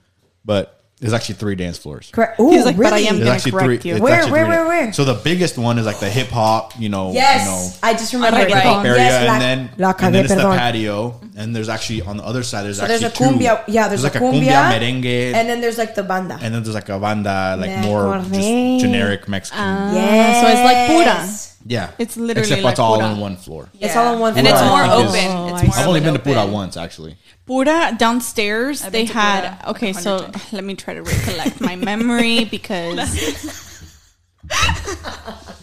but there's actually three dance floors. Correct. Ooh, He's like, but I really? am- There's gonna actually correct three. you. it's Where, actually where, three. where, where? So the biggest one is like the hip hop, you know, Yes, you know, I just remember Right, it. right. hip hop area, Yes, la, and then la and cagué, then it's the perdón. patio, and there's actually on the other side there's So there's actually a two. Yeah, there's, like a a cumbia, merengue, and then there's like the banda. and then there's like a banda, like Me more acordé. just generic Mexican. Ah, yes. so it's like pura. yeah, it's literally except like it's all pura. on one floor. It's all on one and it's floor. more Because- open. Oh, it's I more see. I've only open, been to Pura once actually. Pura downstairs, I've they had. Pura okay, so times. let me try to recollect my memory *laughs* because. *laughs*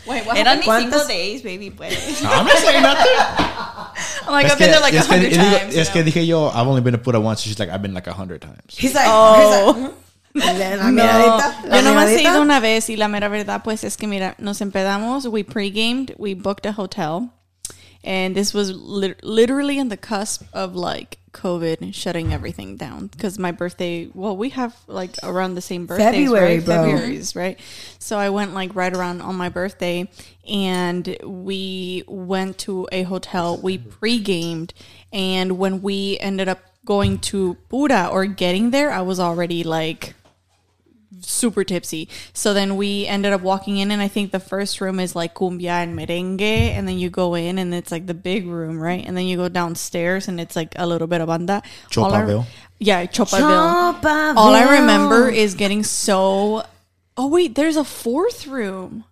Wait, what Eran happened? mis ¿Cuántas? cinco days, baby, pues. No, I'm not saying nothing. I'm like, Es I've been there like a es que, hundred times. es you que know? dije yo, I've only been to Pura once. She's like, I've been like a hundred times. He's like, Oh. he's like, oh. la No, miradita, la yo nomás he miradita. ido una vez y la mera verdad pues es que mira, nos empedamos, we pre-gamed, we booked a hotel and this was lit- literally in the cusp of like COVID shutting everything down because my birthday, well we have like around the same birthdays, February, right? bro. February's, right? So I went like right around on my birthday and we went to a hotel, we pre-gamed and when we ended up going to Pura or getting there, I was already like super tipsy. So then we ended up walking in, and I think the first room is like cumbia and merengue, and then you go in, and it's like the big room, right? And then you go downstairs, and it's like a little bit of banda. Chopaville. Yeah, Chopaville. Chopaville. All I remember is getting so. Oh wait, there's a fourth room.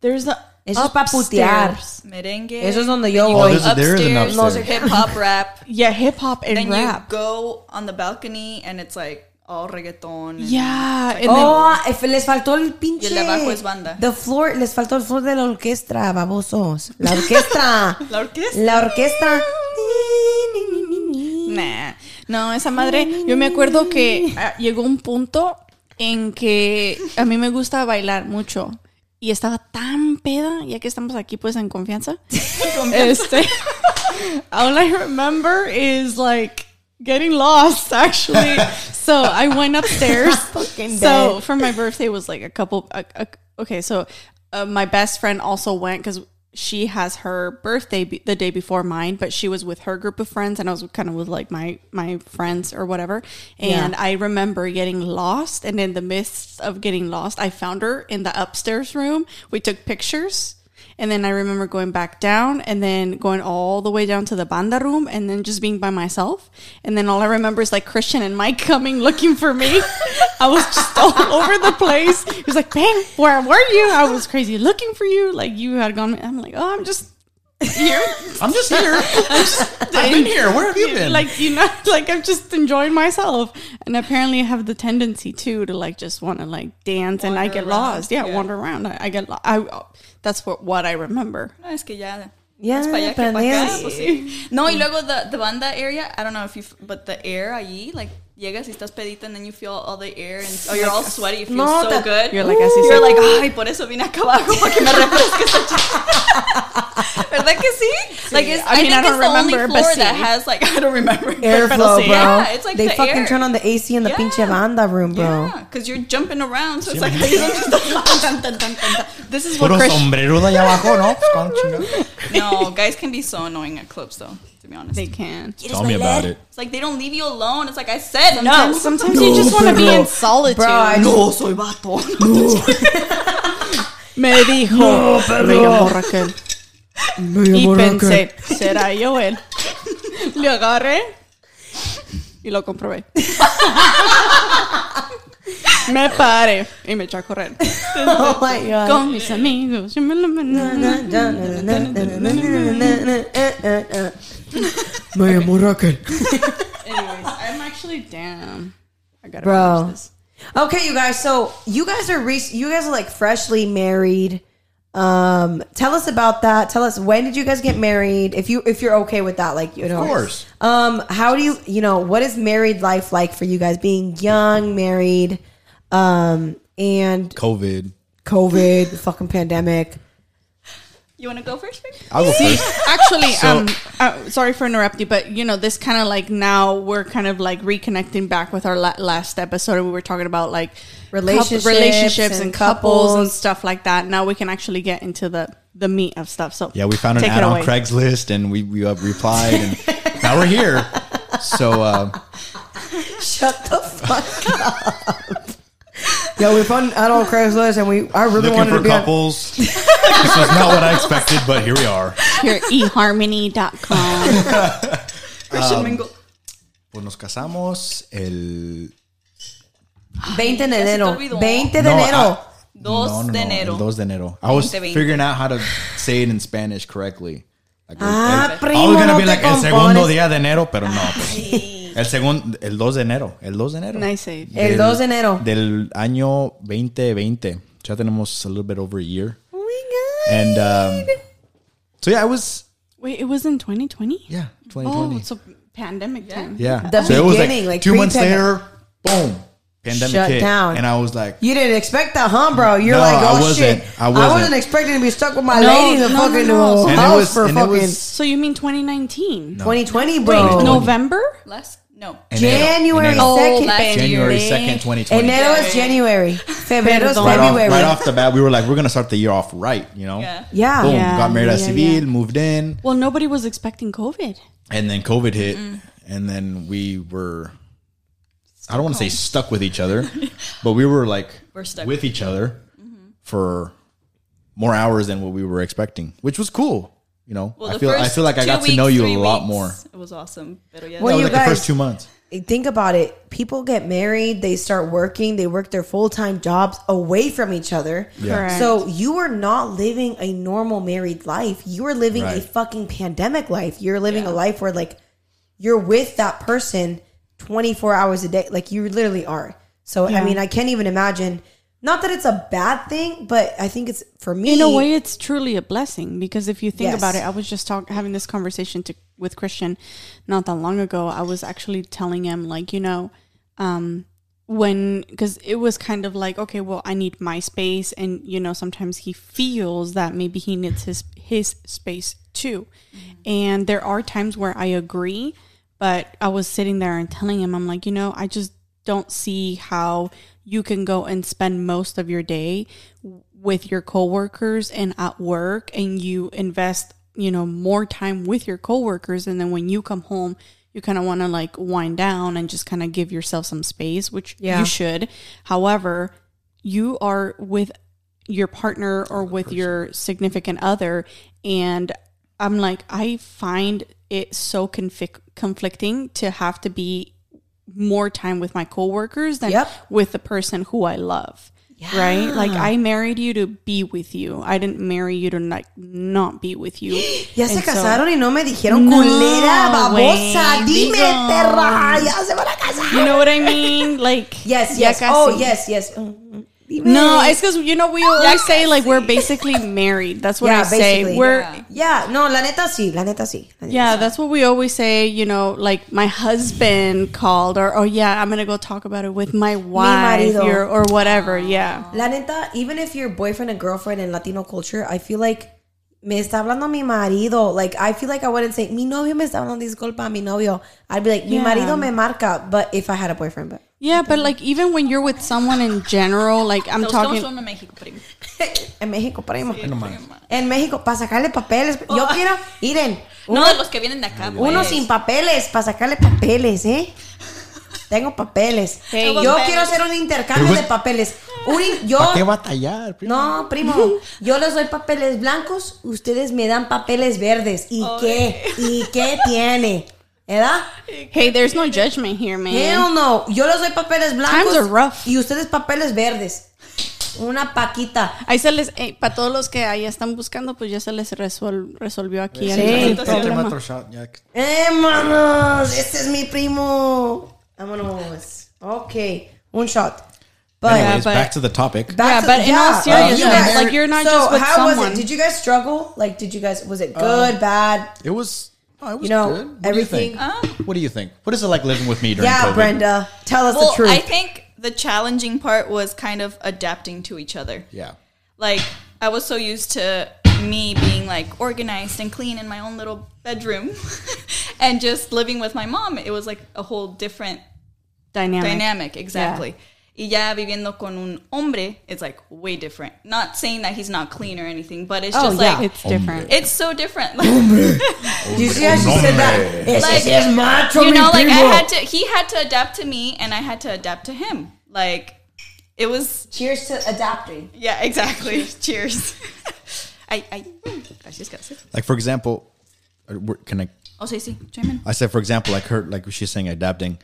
There's a. Eso es pa' putear. upstairs. Merengue. Eso es donde yo then you voy. go Oh, there's a- there is an upstairs, upstairs. Hip hop rap. Yeah, hip hop and then rap. you go on the balcony and it's like all reggaeton. and- yeah, Oh, if les faltó el pinche. Y el de abajo es banda. The floor, les faltó el floor de la orquesta, babosos. La orquesta. *laughs* La orquesta. la orquesta. Nah. No, esa madre, yo me acuerdo que ah, llegó un punto en que a mí me gusta bailar mucho y estaba tan peda, ya que estamos aquí pues en confianza. *laughs* este, *laughs* all I remember is like getting lost actually. *laughs* so I went upstairs. *laughs* Fucking so for my birthday was like a couple. A, a, okay, so uh, my best friend also went because she has her birthday be, the day before mine, but she was with her group of friends, and I was kind of with like my my friends or whatever. And Yeah. I remember getting lost, and in the midst of getting lost, I found her in the upstairs room. We took pictures. And then I remember going back down and then going all the way down to the banda room and then just being by myself. And then all I remember is like Christian and Mike *laughs* coming looking for me. I was just all *laughs* over the place. He was like, Bang, where were you? I was crazy looking for you. Like you had gone. I'm like, Oh, I'm just here. *laughs* I'm just here. I've been here. Where have you been? like, you know, like I'm just enjoying myself. And apparently I have the tendency too to like just want to like dance and I get around. lost. Yeah, Yeah. wander around. I, I get lost. I, that's what, what I remember. No, es que ya. Yeah, más pa' allá que but acá, pues sí. No, y luego the, the banda area, I don't know if you, but the air allí, like, llegas y estás pedita and then you feel all the air and oh, you're all sweaty, it feels No, so that- good. You're like así You're seco. like, ay, por eso vine acá abajo, para que me refresque esta chica. *laughs* ¿Verdad que sí? Like, it's, I I, mean, think I don't it's the only remember, but floor that has, like, *laughs* I don't remember. Airflow, Pero bro. Yeah, it's like they the fucking air. turn on the AC in the Yeah. pinche banda room, bro. Yeah, because you're jumping around, so it's like. *laughs* This is what Puro Christian. sombrero de allá abajo, ¿no? Pues, con chingada. No, guys can be so annoying at clubs, though, to be honest. They can. Tell me about it. It's like they don't leave you alone. It's like I said, Sometimes, no. sometimes you just want to be in solitude. Bro, I No, soy vato. Me dijo, me llamo Raquel. Y pensé, será yo él. Le agarré y lo comprobé. Me paré y me eché a correr. Oh my god. Con mis amigos. yo me lo- *laughs* Me llamo Raquel. *laughs* Anyways, I'm actually damn. I gotta Bro. finish this. Okay, you guys. So you guys are rec- you guys are like freshly married. Um, tell us about that. Tell us when did you guys get married? If you if you're okay with that, like you know, Of course. Um, how do you you know what is married life like for you guys? Being young, married, um, and COVID. COVID, the fucking pandemic. You want to go first, babe? I'll go first. Actually, So- um, uh, sorry for interrupting, but you know, this kind of like now we're kind of like reconnecting back with our la- last episode. We were talking about like Relationships couple- relationships, and and, couples and stuff like that. Now we can actually get into the the meat of stuff. So Yeah, we found an ad on away. Craigslist and we, we uh, replied and *laughs* now we're here. So uh, Shut the fuck up. Yo, we found out on Craigslist, and we I really looking wanted for to be on- couples. this was not what I expected, but here we are. Here, at eharmony.com. Christian *laughs* Um, Mingle. Pues nos casamos el 20 de Ya se te enero. olvidó. 20 de No, enero. I- Dos de enero. el 2 de enero. I was 2020. figuring out how to say it in Spanish correctly. Like, Ah, el- primo, I was gonna no be te like el compones. segundo día de enero, pero no. pues, el segundo, el 2 de enero. El 2 de enero. nice save. El 2 de enero. Del año 2020. Ya tenemos a little bit over a year. Oh my god. And um, so yeah, I was Wait, it was in 2020. yeah, 2020. Oh, so pandemic time. yeah. The so it was beginning, like, like two months pre-pandemic. later, boom, pandemic Shut hit, down. and I was like, You didn't expect that, huh, bro? You're No, like, I oh wasn't. shit. I wasn't. expecting to be stuck with my No, lady in the no, no, fucking no. and it house was, for and it fucking was, So you mean 2019? 2020, Wait, bro. November? Last no. enero, January enero. Oh, 2nd. last January second, 2020. Enero is January. *laughs* Febrero is Perdón. Right off, February. right off the bat, we were like, we're gonna start the year off right, you know. Yeah. Yeah. Boom, Yeah, got married at yeah, civil, yeah. moved in, Well, nobody was expecting COVID. and then COVID hit, and then we were. I don't want to say stuck with each other, *laughs* but we were like We're stuck. with each other for more hours than what we were expecting, which was cool. You know, Well, I feel I feel like I two got to know you a lot weeks, more. It was awesome. Pero ya- Well, That you was like the guys- first two months. Think about it. People get married, they start working, they work their full time jobs away from each other. Yeah. Correct. So you are not living a normal married life. You are living a fucking pandemic life. You're living a life where like you're with that person 24 hours a day. Like you literally are. So I mean, I can't even imagine. Not that it's a bad thing, but I think it's for me. In a way, it's truly a blessing because if you think Yes. about it, I was just talk, having this conversation to, with Christian not that long ago. I was actually telling him, like, you know, um, when because it was kind of like, okay, well, I need my space, and you know, sometimes he feels that maybe he needs his his space too, and there are times where I agree, but I was sitting there and telling him, I'm like, you know, I just don't see how you can go and spend most of your day with your coworkers and at work and you invest, you know, more time with your coworkers and then when you come home you kind of want to like wind down and just kind of give yourself some space, which Yeah. you should. However, you are with your partner or with your significant other and i'm like i find it so confic- conflicting to have to be more time with my coworkers than Yep. with the person who i love right like i married you to be with you i didn't marry you to like not be with you *gasps* Ya se And so- casaron y no me dijeron No, culera, babosa. Dime, digo. perra. Ya se van a casar. you know what i mean like *laughs* Yes, ya yes. Oh, yes, yes. Mm, No it's because you know we always say like we're basically *laughs* married that's what Yeah, i say we're Yeah. Yeah, no, la neta sí, la neta sí. La neta Yeah, sí. that's what we always say. You know, like my husband called, or oh yeah, I'm gonna go talk about it with my wife, or, or whatever. Ah. Yeah, La neta, even if you're boyfriend and girlfriend in Latino culture, I feel like me está hablando mi marido. Like, I feel like I wouldn't say, mi novio me está hablando, disculpa, mi novio. I'd be like, mi Yeah. marido me marca, but if I had a boyfriend, but. Yeah, but like even when you're with someone in general, like I'm talking. en México, primo. *laughs* en México, primo. En México, para sacarle papeles. Yo quiero, miren, *laughs* uno, No de los que vienen de acá, uno pues. sin papeles, para sacarle papeles, ¿eh? Tengo papeles. Hey. Yo Papeles. quiero hacer un intercambio Pero- de papeles. Un in- yo, ¿Para qué batallar? primo? no, primo, *laughs* yo les doy papeles blancos, ustedes me dan papeles verdes. ¿Y qué? ¿Y qué tiene? ¿Verdad? Hey, there's no judgment here, man. Hell no. Yo les doy papeles blancos Times are rough. y ustedes papeles verdes. Una paquita. Ahí se les, para todos los que ahí están buscando, pues ya se les resol- resolvió aquí el, Sí. el Tómate problema. otro shot, ya. ¡Eh, manos! Este es mi primo. Vámonos. Ok. Un shot. But Anyways, but- back to the topic. back Yeah, to- but in all seriousness, you guys- like, you're not so just with how was someone. it? Did you guys struggle? Like, did you guys? Was it good, bad? It was. Oh, it was You know, good. What everything- Do you think? what do you think? What is it like living with me during Yeah, COVID? Brenda, tell us Well, the truth. I think the challenging part was kind of adapting to each other. Yeah. Like I was so used to me being like organized and clean in my own little bedroom *laughs* and just living with my mom, it was like a whole different Dynamic. dynamic, exactly. Y ya viviendo con un hombre, it's like way different. Not saying that he's not clean or anything, but it's Oh, just yeah. like It's different. it's so different. *laughs* Did you see how she said that? Ese Like, sí es macho, you know, like I had to he had to adapt to me and I had to adapt to him. Like it was Cheers to adapting. yeah, exactly. *laughs* Cheers. I I just gracias, gracias. Like for example, uh, can I? Oh, sí, sí. Chime in. I said for example, like her, like she's saying adapting.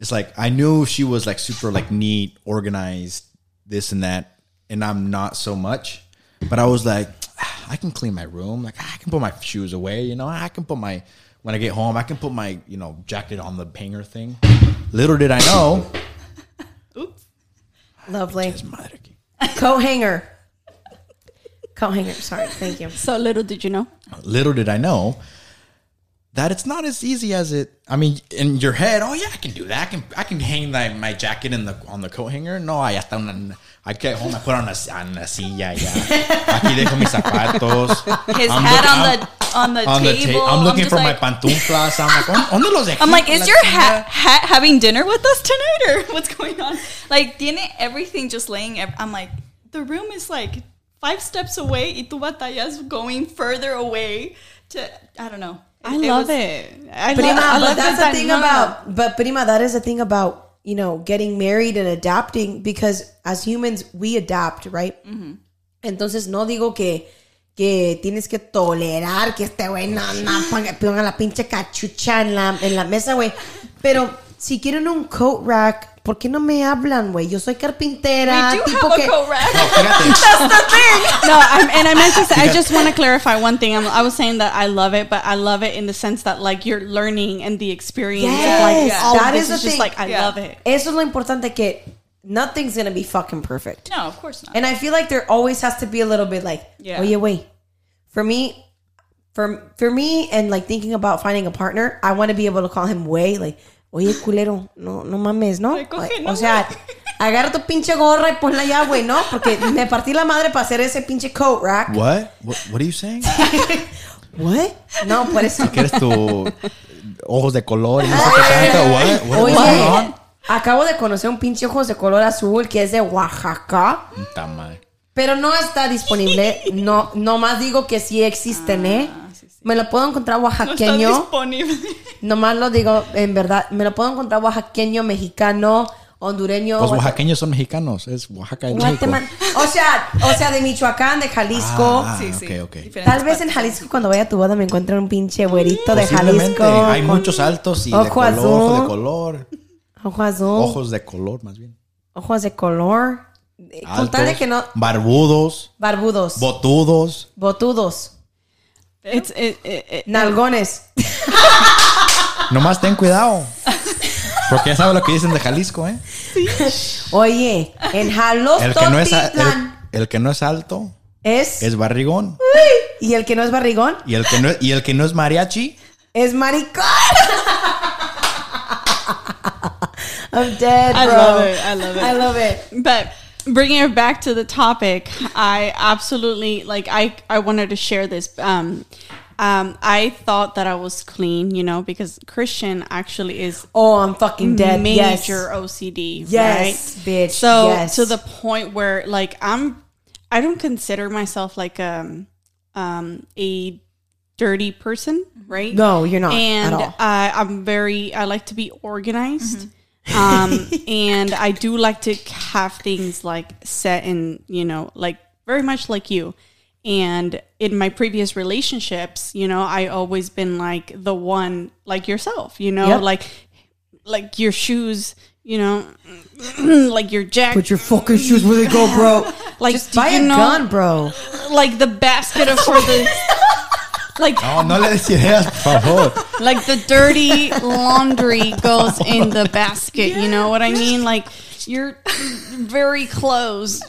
It's like I knew she was like super like neat, organized, this and that, and I'm not so much. But I was like, "Ah, I can clean my room. Like I can put my shoes away. You know, I can put my when I get home, I can put my you know jacket on the hanger thing. Little did I know, *laughs* Lovely. madre que- Coat hanger. Coat hanger. Sorry. Thank you. So little did you know. little did I know that it's not as easy as it. I mean, in your head, oh yeah, I can do that. I can I can hang my, my jacket in the on the coat hanger. No, I hasta una, I get home, I put on a, on a silla ya. *laughs* Aquí dejo mis zapatos. His I'm hat looking- on the on the on the table. ta- I'm looking just for like, my pantuflas. I'm like, "¿Dónde- ¿dónde los dejé? I'm like, is your hat, hat having dinner with us tonight or *laughs* what's going on? Like, tiene everything just laying. ev- I'm like, the room is like five steps away. Y tu batallas going further away to I don't know. I It love was- it. I Prima, love, but that's that the thing about, but Prima, that is the thing about, you know, getting married and adapting because as humans, we adapt, right? Entonces, no digo que, que tienes que tolerar que este güey no, no *laughs* ponga, ponga la pinche cachucha en la, en la mesa, güey. Pero si quieren un coat rack, ¿por qué no me hablan, güey? Yo soy carpintera. We do tipo have que, a coat rack. no, I'm, and I meant to say, I just want to clarify one thing. I'm, I was saying that I love it, but I love it in the sense that like you're learning and the experience of like Yes, all that of is the just thing. like I Yeah. love it. Eso es lo importante que nothing's gonna be fucking perfect. No, of course not. And I feel like there always has to be a little bit like, Yeah. oh yeah, wait. For me, for for me, and like thinking about finding a partner, I want to be able to call him way like, oye culero, no no mames, no. Recoge, Like, no, o sea, *laughs* agarra tu pinche gorra y ponla ya, güey, no, porque me partí la madre para hacer ese pinche coat rack. What? What? What are you saying? *laughs* What? No, por eso. ¿Quieres tu ojos de color y no sé qué tanto? What? What? Oye. Acabo de conocer un pinche ojos de color azul que es de Oaxaca. Puta madre. Pero no está disponible. No, nomás digo que sí existen, ¿eh? Me lo puedo encontrar No está oaxaqueño. disponible. nomás lo digo en verdad. Me lo puedo encontrar oaxaqueño, mexicano, hondureño. Los oaxaqueños son mexicanos. Es Oaxaca de México. O sea, o sea, de Michoacán, de Jalisco. Ah, Sí, sí. Tal vez en. Jalisco cuando vaya a tu boda me encuentre un pinche güerito de. Jalisco. Hay con muchos altos y de ojo color, azul. ojo de color. Ojo azul. Ojos de color, más bien. Ojos de color. Eh, Con tal de Altos, que no. Barbudos, Barbudos. botudos. botudos. It's it, it, it- Nalgones. *laughs* Nomás ten cuidado. Porque ya sabes lo que dicen de Jalisco, ¿eh? Oye, en Jalisco El que no es, el, el que no es alto es, es barrigón. Y el que no es barrigón Y el que no, y el que no es mariachi es maricón. *laughs* I'm dead, I bro. love it. I love it. I love it. But bringing it back to the topic, I absolutely like. I I wanted to share this. Um, um, I thought that I was clean, you know, because Christian actually is Oh, I'm fucking dead. major Yes. OCD, Yes, right? bitch, So yes. to the point where like I'm, I don't consider myself like um um a dirty person, right? No, you're not at And all. I, I'm very. I like to be organized. Um, *laughs* and I do like to have things like set in, you know, like very much like you. And in my previous relationships, you know, I always been like the one like yourself, you know, Yep. like like your shoes, you know, *clears throat* like your jacket, Put your fucking shoes where they go, bro. *laughs* like Just buy a know, gun, bro. like the basket of *laughs* for the like No, no le des ideas, por favor. like the dirty laundry goes in the basket. You know what I mean? Like you're very close.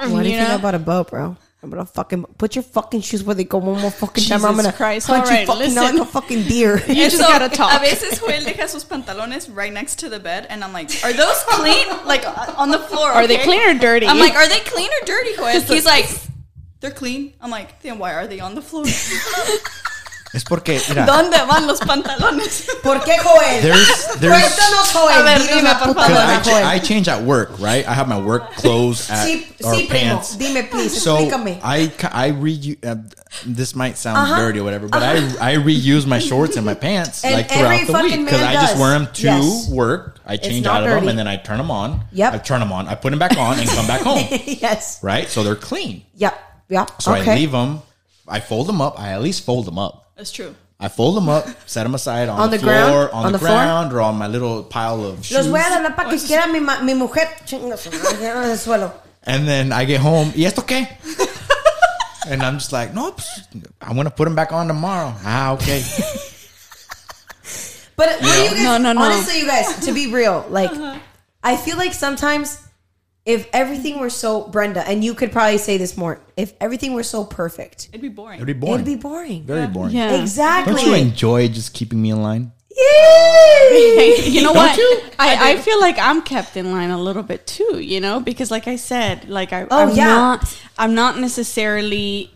What do you know? think about a boat, bro? I'm gonna fucking put your fucking shoes where they go one more fucking time. I'm gonna Christ. punch All right, you fucking listen. like a fucking deer. *laughs* You just So, gotta talk. A veces *laughs* Joel deja sus pantalones right next to the bed, and I'm like, "Are those clean? Like uh, on the floor? Are they clean or dirty? I'm like, "Are they clean or dirty, Joel?" He's like, "They're clean." I'm like, "Then why are they on the floor? *laughs* Es porque, mira, ¿Dónde van los pantalones?" *laughs* ¿Por qué, Joel? there's, there's, *laughs* Cuéntanos, Joel. A ver, dime, por favor. Because I, ch- Joel. I change at work, right? I have my work clothes at, Sí, or sí, primo. Dime, please. So explícame. I I read you. Uh, this might sound Uh-huh. dirty or whatever, but I I reuse my shorts and my pants And like throughout the week because I just wear them to Yes. work. I change not out of dirty. them and then I turn them on. Yep. I turn them on. I put them back on and come back home. yes. Right, so they're clean. Yep. Yep. So okay. I leave them. I fold them up. I at least fold them up. That's true. I fold them up, *laughs* set them aside on, On the, the ground? floor, on, On the, the floor? ground, or on my little pile of shoes. Los voy a dar para que quiera mi, mi mujer. Chinga su *laughs* madre, en el suelo. And then I get home. ¿Y esto qué? *laughs* and I'm just like, nope. I'm gonna put them back on tomorrow. Ah, okay. But what do you guys, No, no, no. honestly, you guys, to be real, like, I feel like sometimes if everything were so, Brenda, and you could probably say this more, if everything were so perfect, It'd be boring. It'd be boring. it'd be boring. Very boring. yeah. Exactly. Don't you enjoy just keeping me in line? Yay! *laughs* You know what? you? I, I, feel like I'm kept in line a little bit too, you know, because like I said, like I, Oh, I'm yeah. not, I'm not necessarily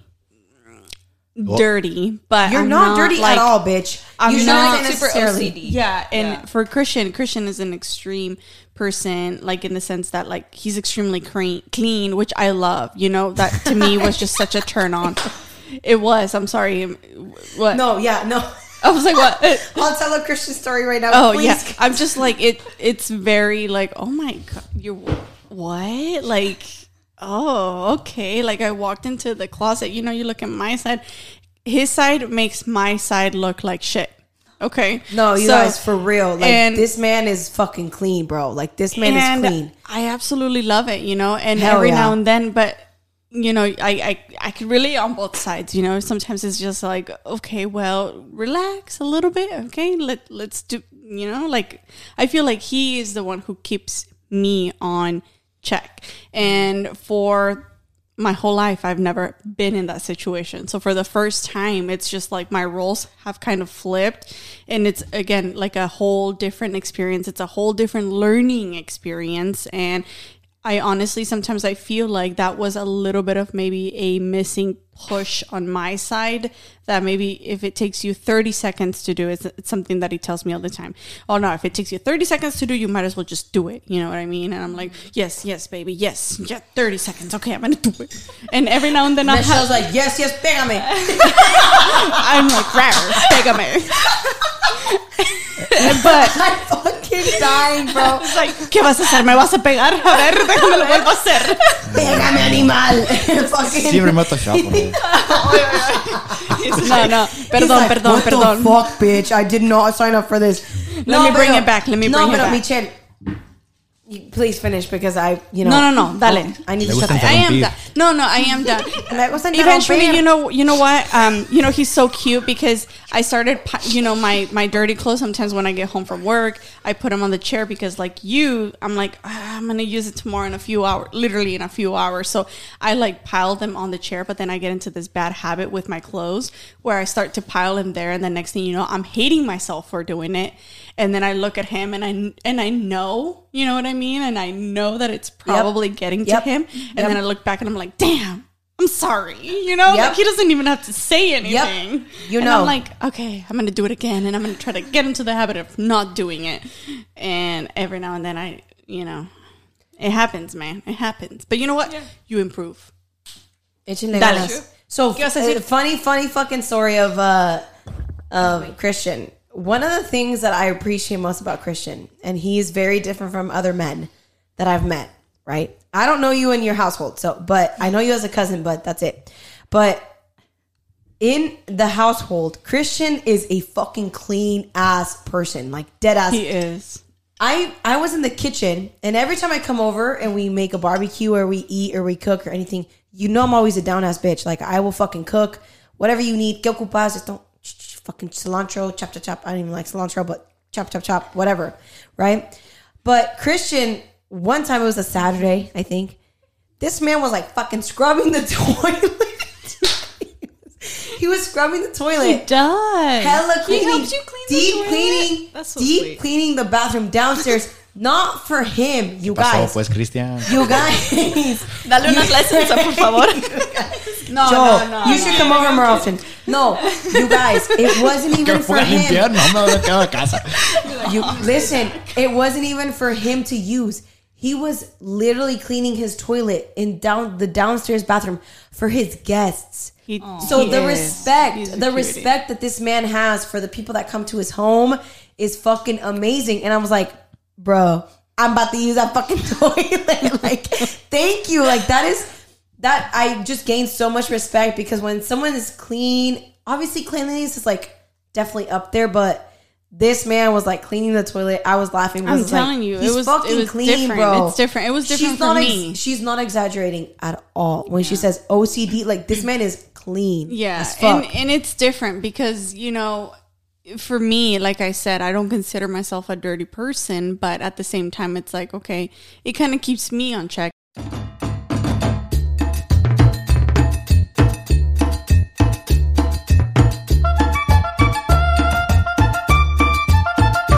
dirty, but You're I'm not, dirty like, at all, bitch. I'm You're not not super necessarily. OCD. Yeah, and Yeah. for Christian, Christian is an extreme person, like in the sense that like he's extremely clean, clean, which I love. You know, that to me was just such a turn on. It was. I'm sorry. What? No, yeah, no. I was like, what? *laughs* I'll tell a Christian story right now. Oh please. yeah, I'm just like it. It's very like, oh my god, you what? Like, oh okay. Like I walked into the closet. You know, you look at my side. His side makes my side look like shit. Okay. No, you So- guys, for real. Like, and- this man is fucking clean, bro. Like, this man is clean. I absolutely love it, you know, and Hell every yeah. now and then, but you know, I, I I could relate on both sides, you know. Sometimes it's just like, okay, well, relax a little bit, okay? Let let's do, you know, like I feel like he is the one who keeps me on check. And for my whole life I've never been in that situation. So for the first time it's just like my roles have kind of flipped and it's again like a whole different experience. It's a whole different learning experience and I honestly sometimes I feel like that was a little bit of maybe a missing push on my side that maybe if it takes you 30 seconds to do it, it's something that he tells me all the time. Oh no, if it takes you 30 seconds to do, you might as well just do it. You know what I mean? And I'm like, mm-hmm. yes, yes, baby, yes, yeah, 30 seconds. Okay, I'm gonna do it. And every now and then I'll Michelle's have, like, yes, yes, pégame. *laughs* I'm like, rare, pégame. *laughs* but I'm fucking dying, bro. *laughs* it's like, ¿qué vas a hacer? ¿Me vas a pegar? A ver, déjame lo vuelvo a hacer. Pégame, animal. fucking. Siempre me toca, bro. *laughs* No, no, He's perdón, like, perdón, what perdón. the fuck, bitch? I did not sign up for this. Let me bring it back. Let me no, bring it pero back. Michelle, you- please finish because I, you know. No, no, no, dale. I need Le to shut gusta the I am done. No, no, I am done. *laughs* Eventually, you know, you know what? Um, you know, he's so cute because I started, you know, my my dirty clothes. Sometimes when I get home from work, I put them on the chair because, like you, I'm like, ah, I'm gonna use it tomorrow in a few hours, literally in a few hours. So I like pile them on the chair, but then I get into this bad habit with my clothes where I start to pile them there, and the next thing you know, I'm hating myself for doing it. And then I look at him, and I and I know, you know what I mean, and I know that it's probably getting Yep. to him. And Yep. then I look back, and I'm like, damn. I'm sorry. You know, Yep. like he doesn't even have to say anything. You And know. I'm like, okay, I'm gonna do it again, and I'm gonna try to get into the habit of not doing it. And every now and then, I, you know, it happens, man. It happens. But you know what? You improve. Échenle ganas. So, ¿Qué vas uh, funny, funny fucking story of uh of Christian. One of the things that I appreciate most about Christian, and he's very different from other men that I've met. Right? I don't know you in your household, so but I know you as a cousin, but that's it. But in the household, Christian is a fucking clean ass person, like dead ass. He is. I I was in the kitchen, and every time I come over and we make a barbecue or we eat or we cook or anything, you know I'm always a down ass bitch. Like I will fucking cook whatever you need. ¿Qué ocupas? Just don't fucking cilantro, chop chop chop. I don't even like cilantro, but chop chop chop, whatever, right? But Christian, one time it was a Saturday, I think. This man was like fucking scrubbing the *laughs* toilet. he was scrubbing the toilet He Does. hella cleaning, helps you clean the deep toilet? cleaning, That's so deep sweet. cleaning the bathroom downstairs. Not for him, you Pasó, guys. pues, Cristian. You guys, *laughs* Dale unas lessons, por favor. *laughs* No, Joel, no, no. you should come over more often. No, you guys, it wasn't even for ponga a limpiar, him. no me lo quedo a casa. You listen, it wasn't even for him to use. He was literally cleaning his toilet in down the downstairs bathroom for his guests. He, So he the is. respect, the cutie. respect that this man has for the people that come to his home is fucking amazing. And I was like, bro, I'm about to use that fucking *laughs* toilet. *laughs* like, thank you. Like that is that I just gained so much respect because when someone is clean, obviously cleanliness is like definitely up there, but this man was like cleaning the toilet. I was laughing. I'm like, telling you, it was- it fucking was clean, different. bro. It's different. It was different she's for not me. she's not exaggerating at all when she says OCD. Like this man is clean. Yeah, and and it's different because you know, for me, like I said, I don't consider myself a dirty person, but at the same time, it's like okay, it kind of keeps me on check